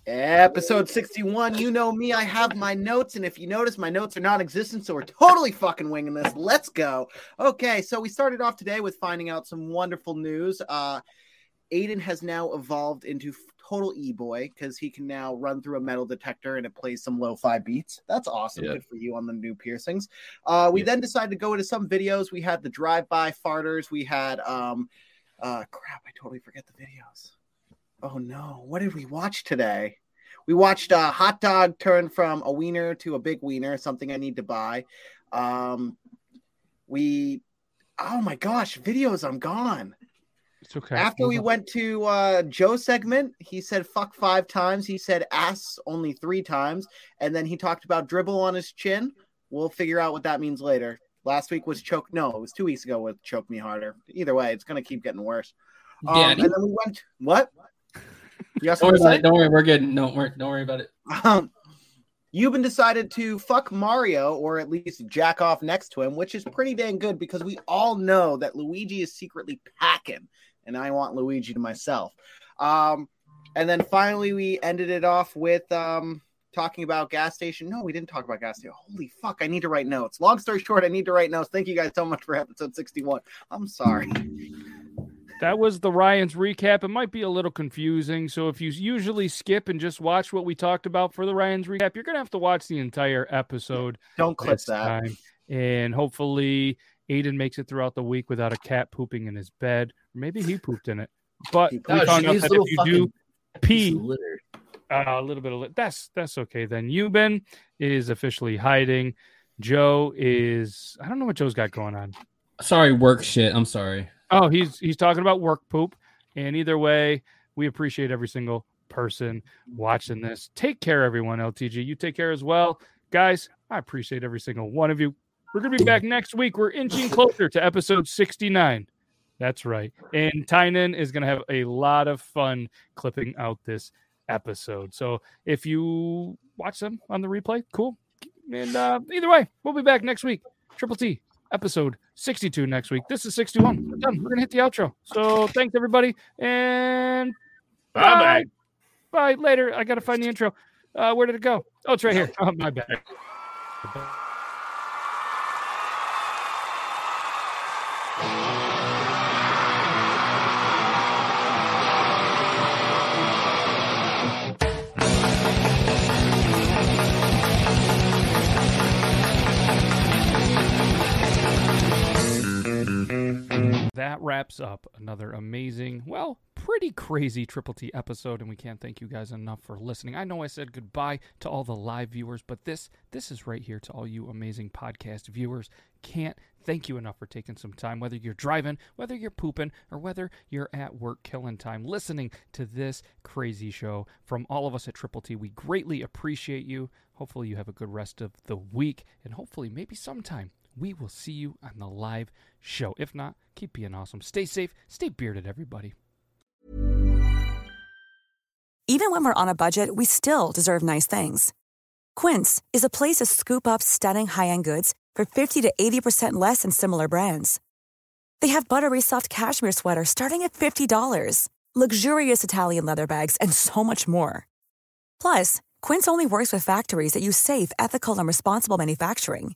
Episode 61. You know me. I have my notes. And if you notice, my notes are non existent. So we're totally fucking winging this. Let's go. Okay. So we started off today with finding out some wonderful news. Uh, Aiden has now evolved into total e boy because he can now run through a metal detector and it plays some lo fi beats. That's awesome. Yeah. Good for you on the new piercings. Uh, we then decided to go into some videos. We had the drive by farters. We had, um, uh, crap, I totally forget the videos. Oh no, what did we watch today? We watched a hot dog turn from a wiener to a big wiener, something I need to buy. Um, we, oh my gosh, videos, I'm gone. It's okay. After we went to uh, Joe's segment, he said fuck five times. He said ass only three times. And then he talked about dribble on his chin. We'll figure out what that means later. Last week was choke. No, it was two weeks ago with choke me harder. Either way, it's going to keep getting worse. Um, and then we went, what? You got Don't worry. Don't worry. We're good. Don't worry. Don't worry about it. Um, Yuban decided to fuck Mario, or at least jack off next to him, which is pretty dang good because we all know that Luigi is secretly packing, and I want Luigi to myself. Um, and then finally, we ended it off with um, talking about gas station. No, we didn't talk about gas station. Holy fuck! I need to write notes. Long story short, I need to write notes. Thank you guys so much for episode sixty-one. I'm sorry. That was the Ryan's recap. It might be a little confusing. So if you usually skip and just watch what we talked about for the Ryan's recap, you're going to have to watch the entire episode. Don't clip this that. time. And hopefully Aiden makes it throughout the week without a cat pooping in his bed. Or maybe he pooped in it. But we No, found she out that little if you fucking do pee, litter. uh, a little bit of lit. That's that's okay then. Yuban is officially hiding. Joe is I don't know what Joe's got going on. Sorry, work shit. I'm sorry. Oh, he's he's talking about work poop. And either way, we appreciate every single person watching this. Take care, everyone. LTG, you take care as well, guys. I appreciate every single one of you. We're gonna be back next week. We're inching closer to episode sixty nine. That's right. And Tynan is gonna have a lot of fun clipping out this episode. So if you watch them on the replay, cool. And uh, either way, we'll be back next week. Triple T episode 62 next week. This is 61. We're done. We're gonna hit the outro. So thanks everybody and bye bye. Later. I gotta find the intro. Uh, where did it go? Oh, it's right here. Oh, my bad. [LAUGHS] That wraps up another amazing, well, pretty crazy Triple T episode, and we can't thank you guys enough for listening. I know I said goodbye to all the live viewers, but this this is right here to all you amazing podcast viewers. Can't thank you enough for taking some time, whether you're driving, whether you're pooping, or whether you're at work killing time, listening to this crazy show. From all of us at Triple T, we greatly appreciate you. Hopefully, you have a good rest of the week, and hopefully, maybe sometime we will see you on the live show. If not, keep being awesome. Stay safe, stay bearded, everybody. Even when we're on a budget, we still deserve nice things. Quince is a place to scoop up stunning high end goods for 50 to 80% less than similar brands. They have buttery soft cashmere sweaters starting at $50, luxurious Italian leather bags, and so much more. Plus, Quince only works with factories that use safe, ethical, and responsible manufacturing.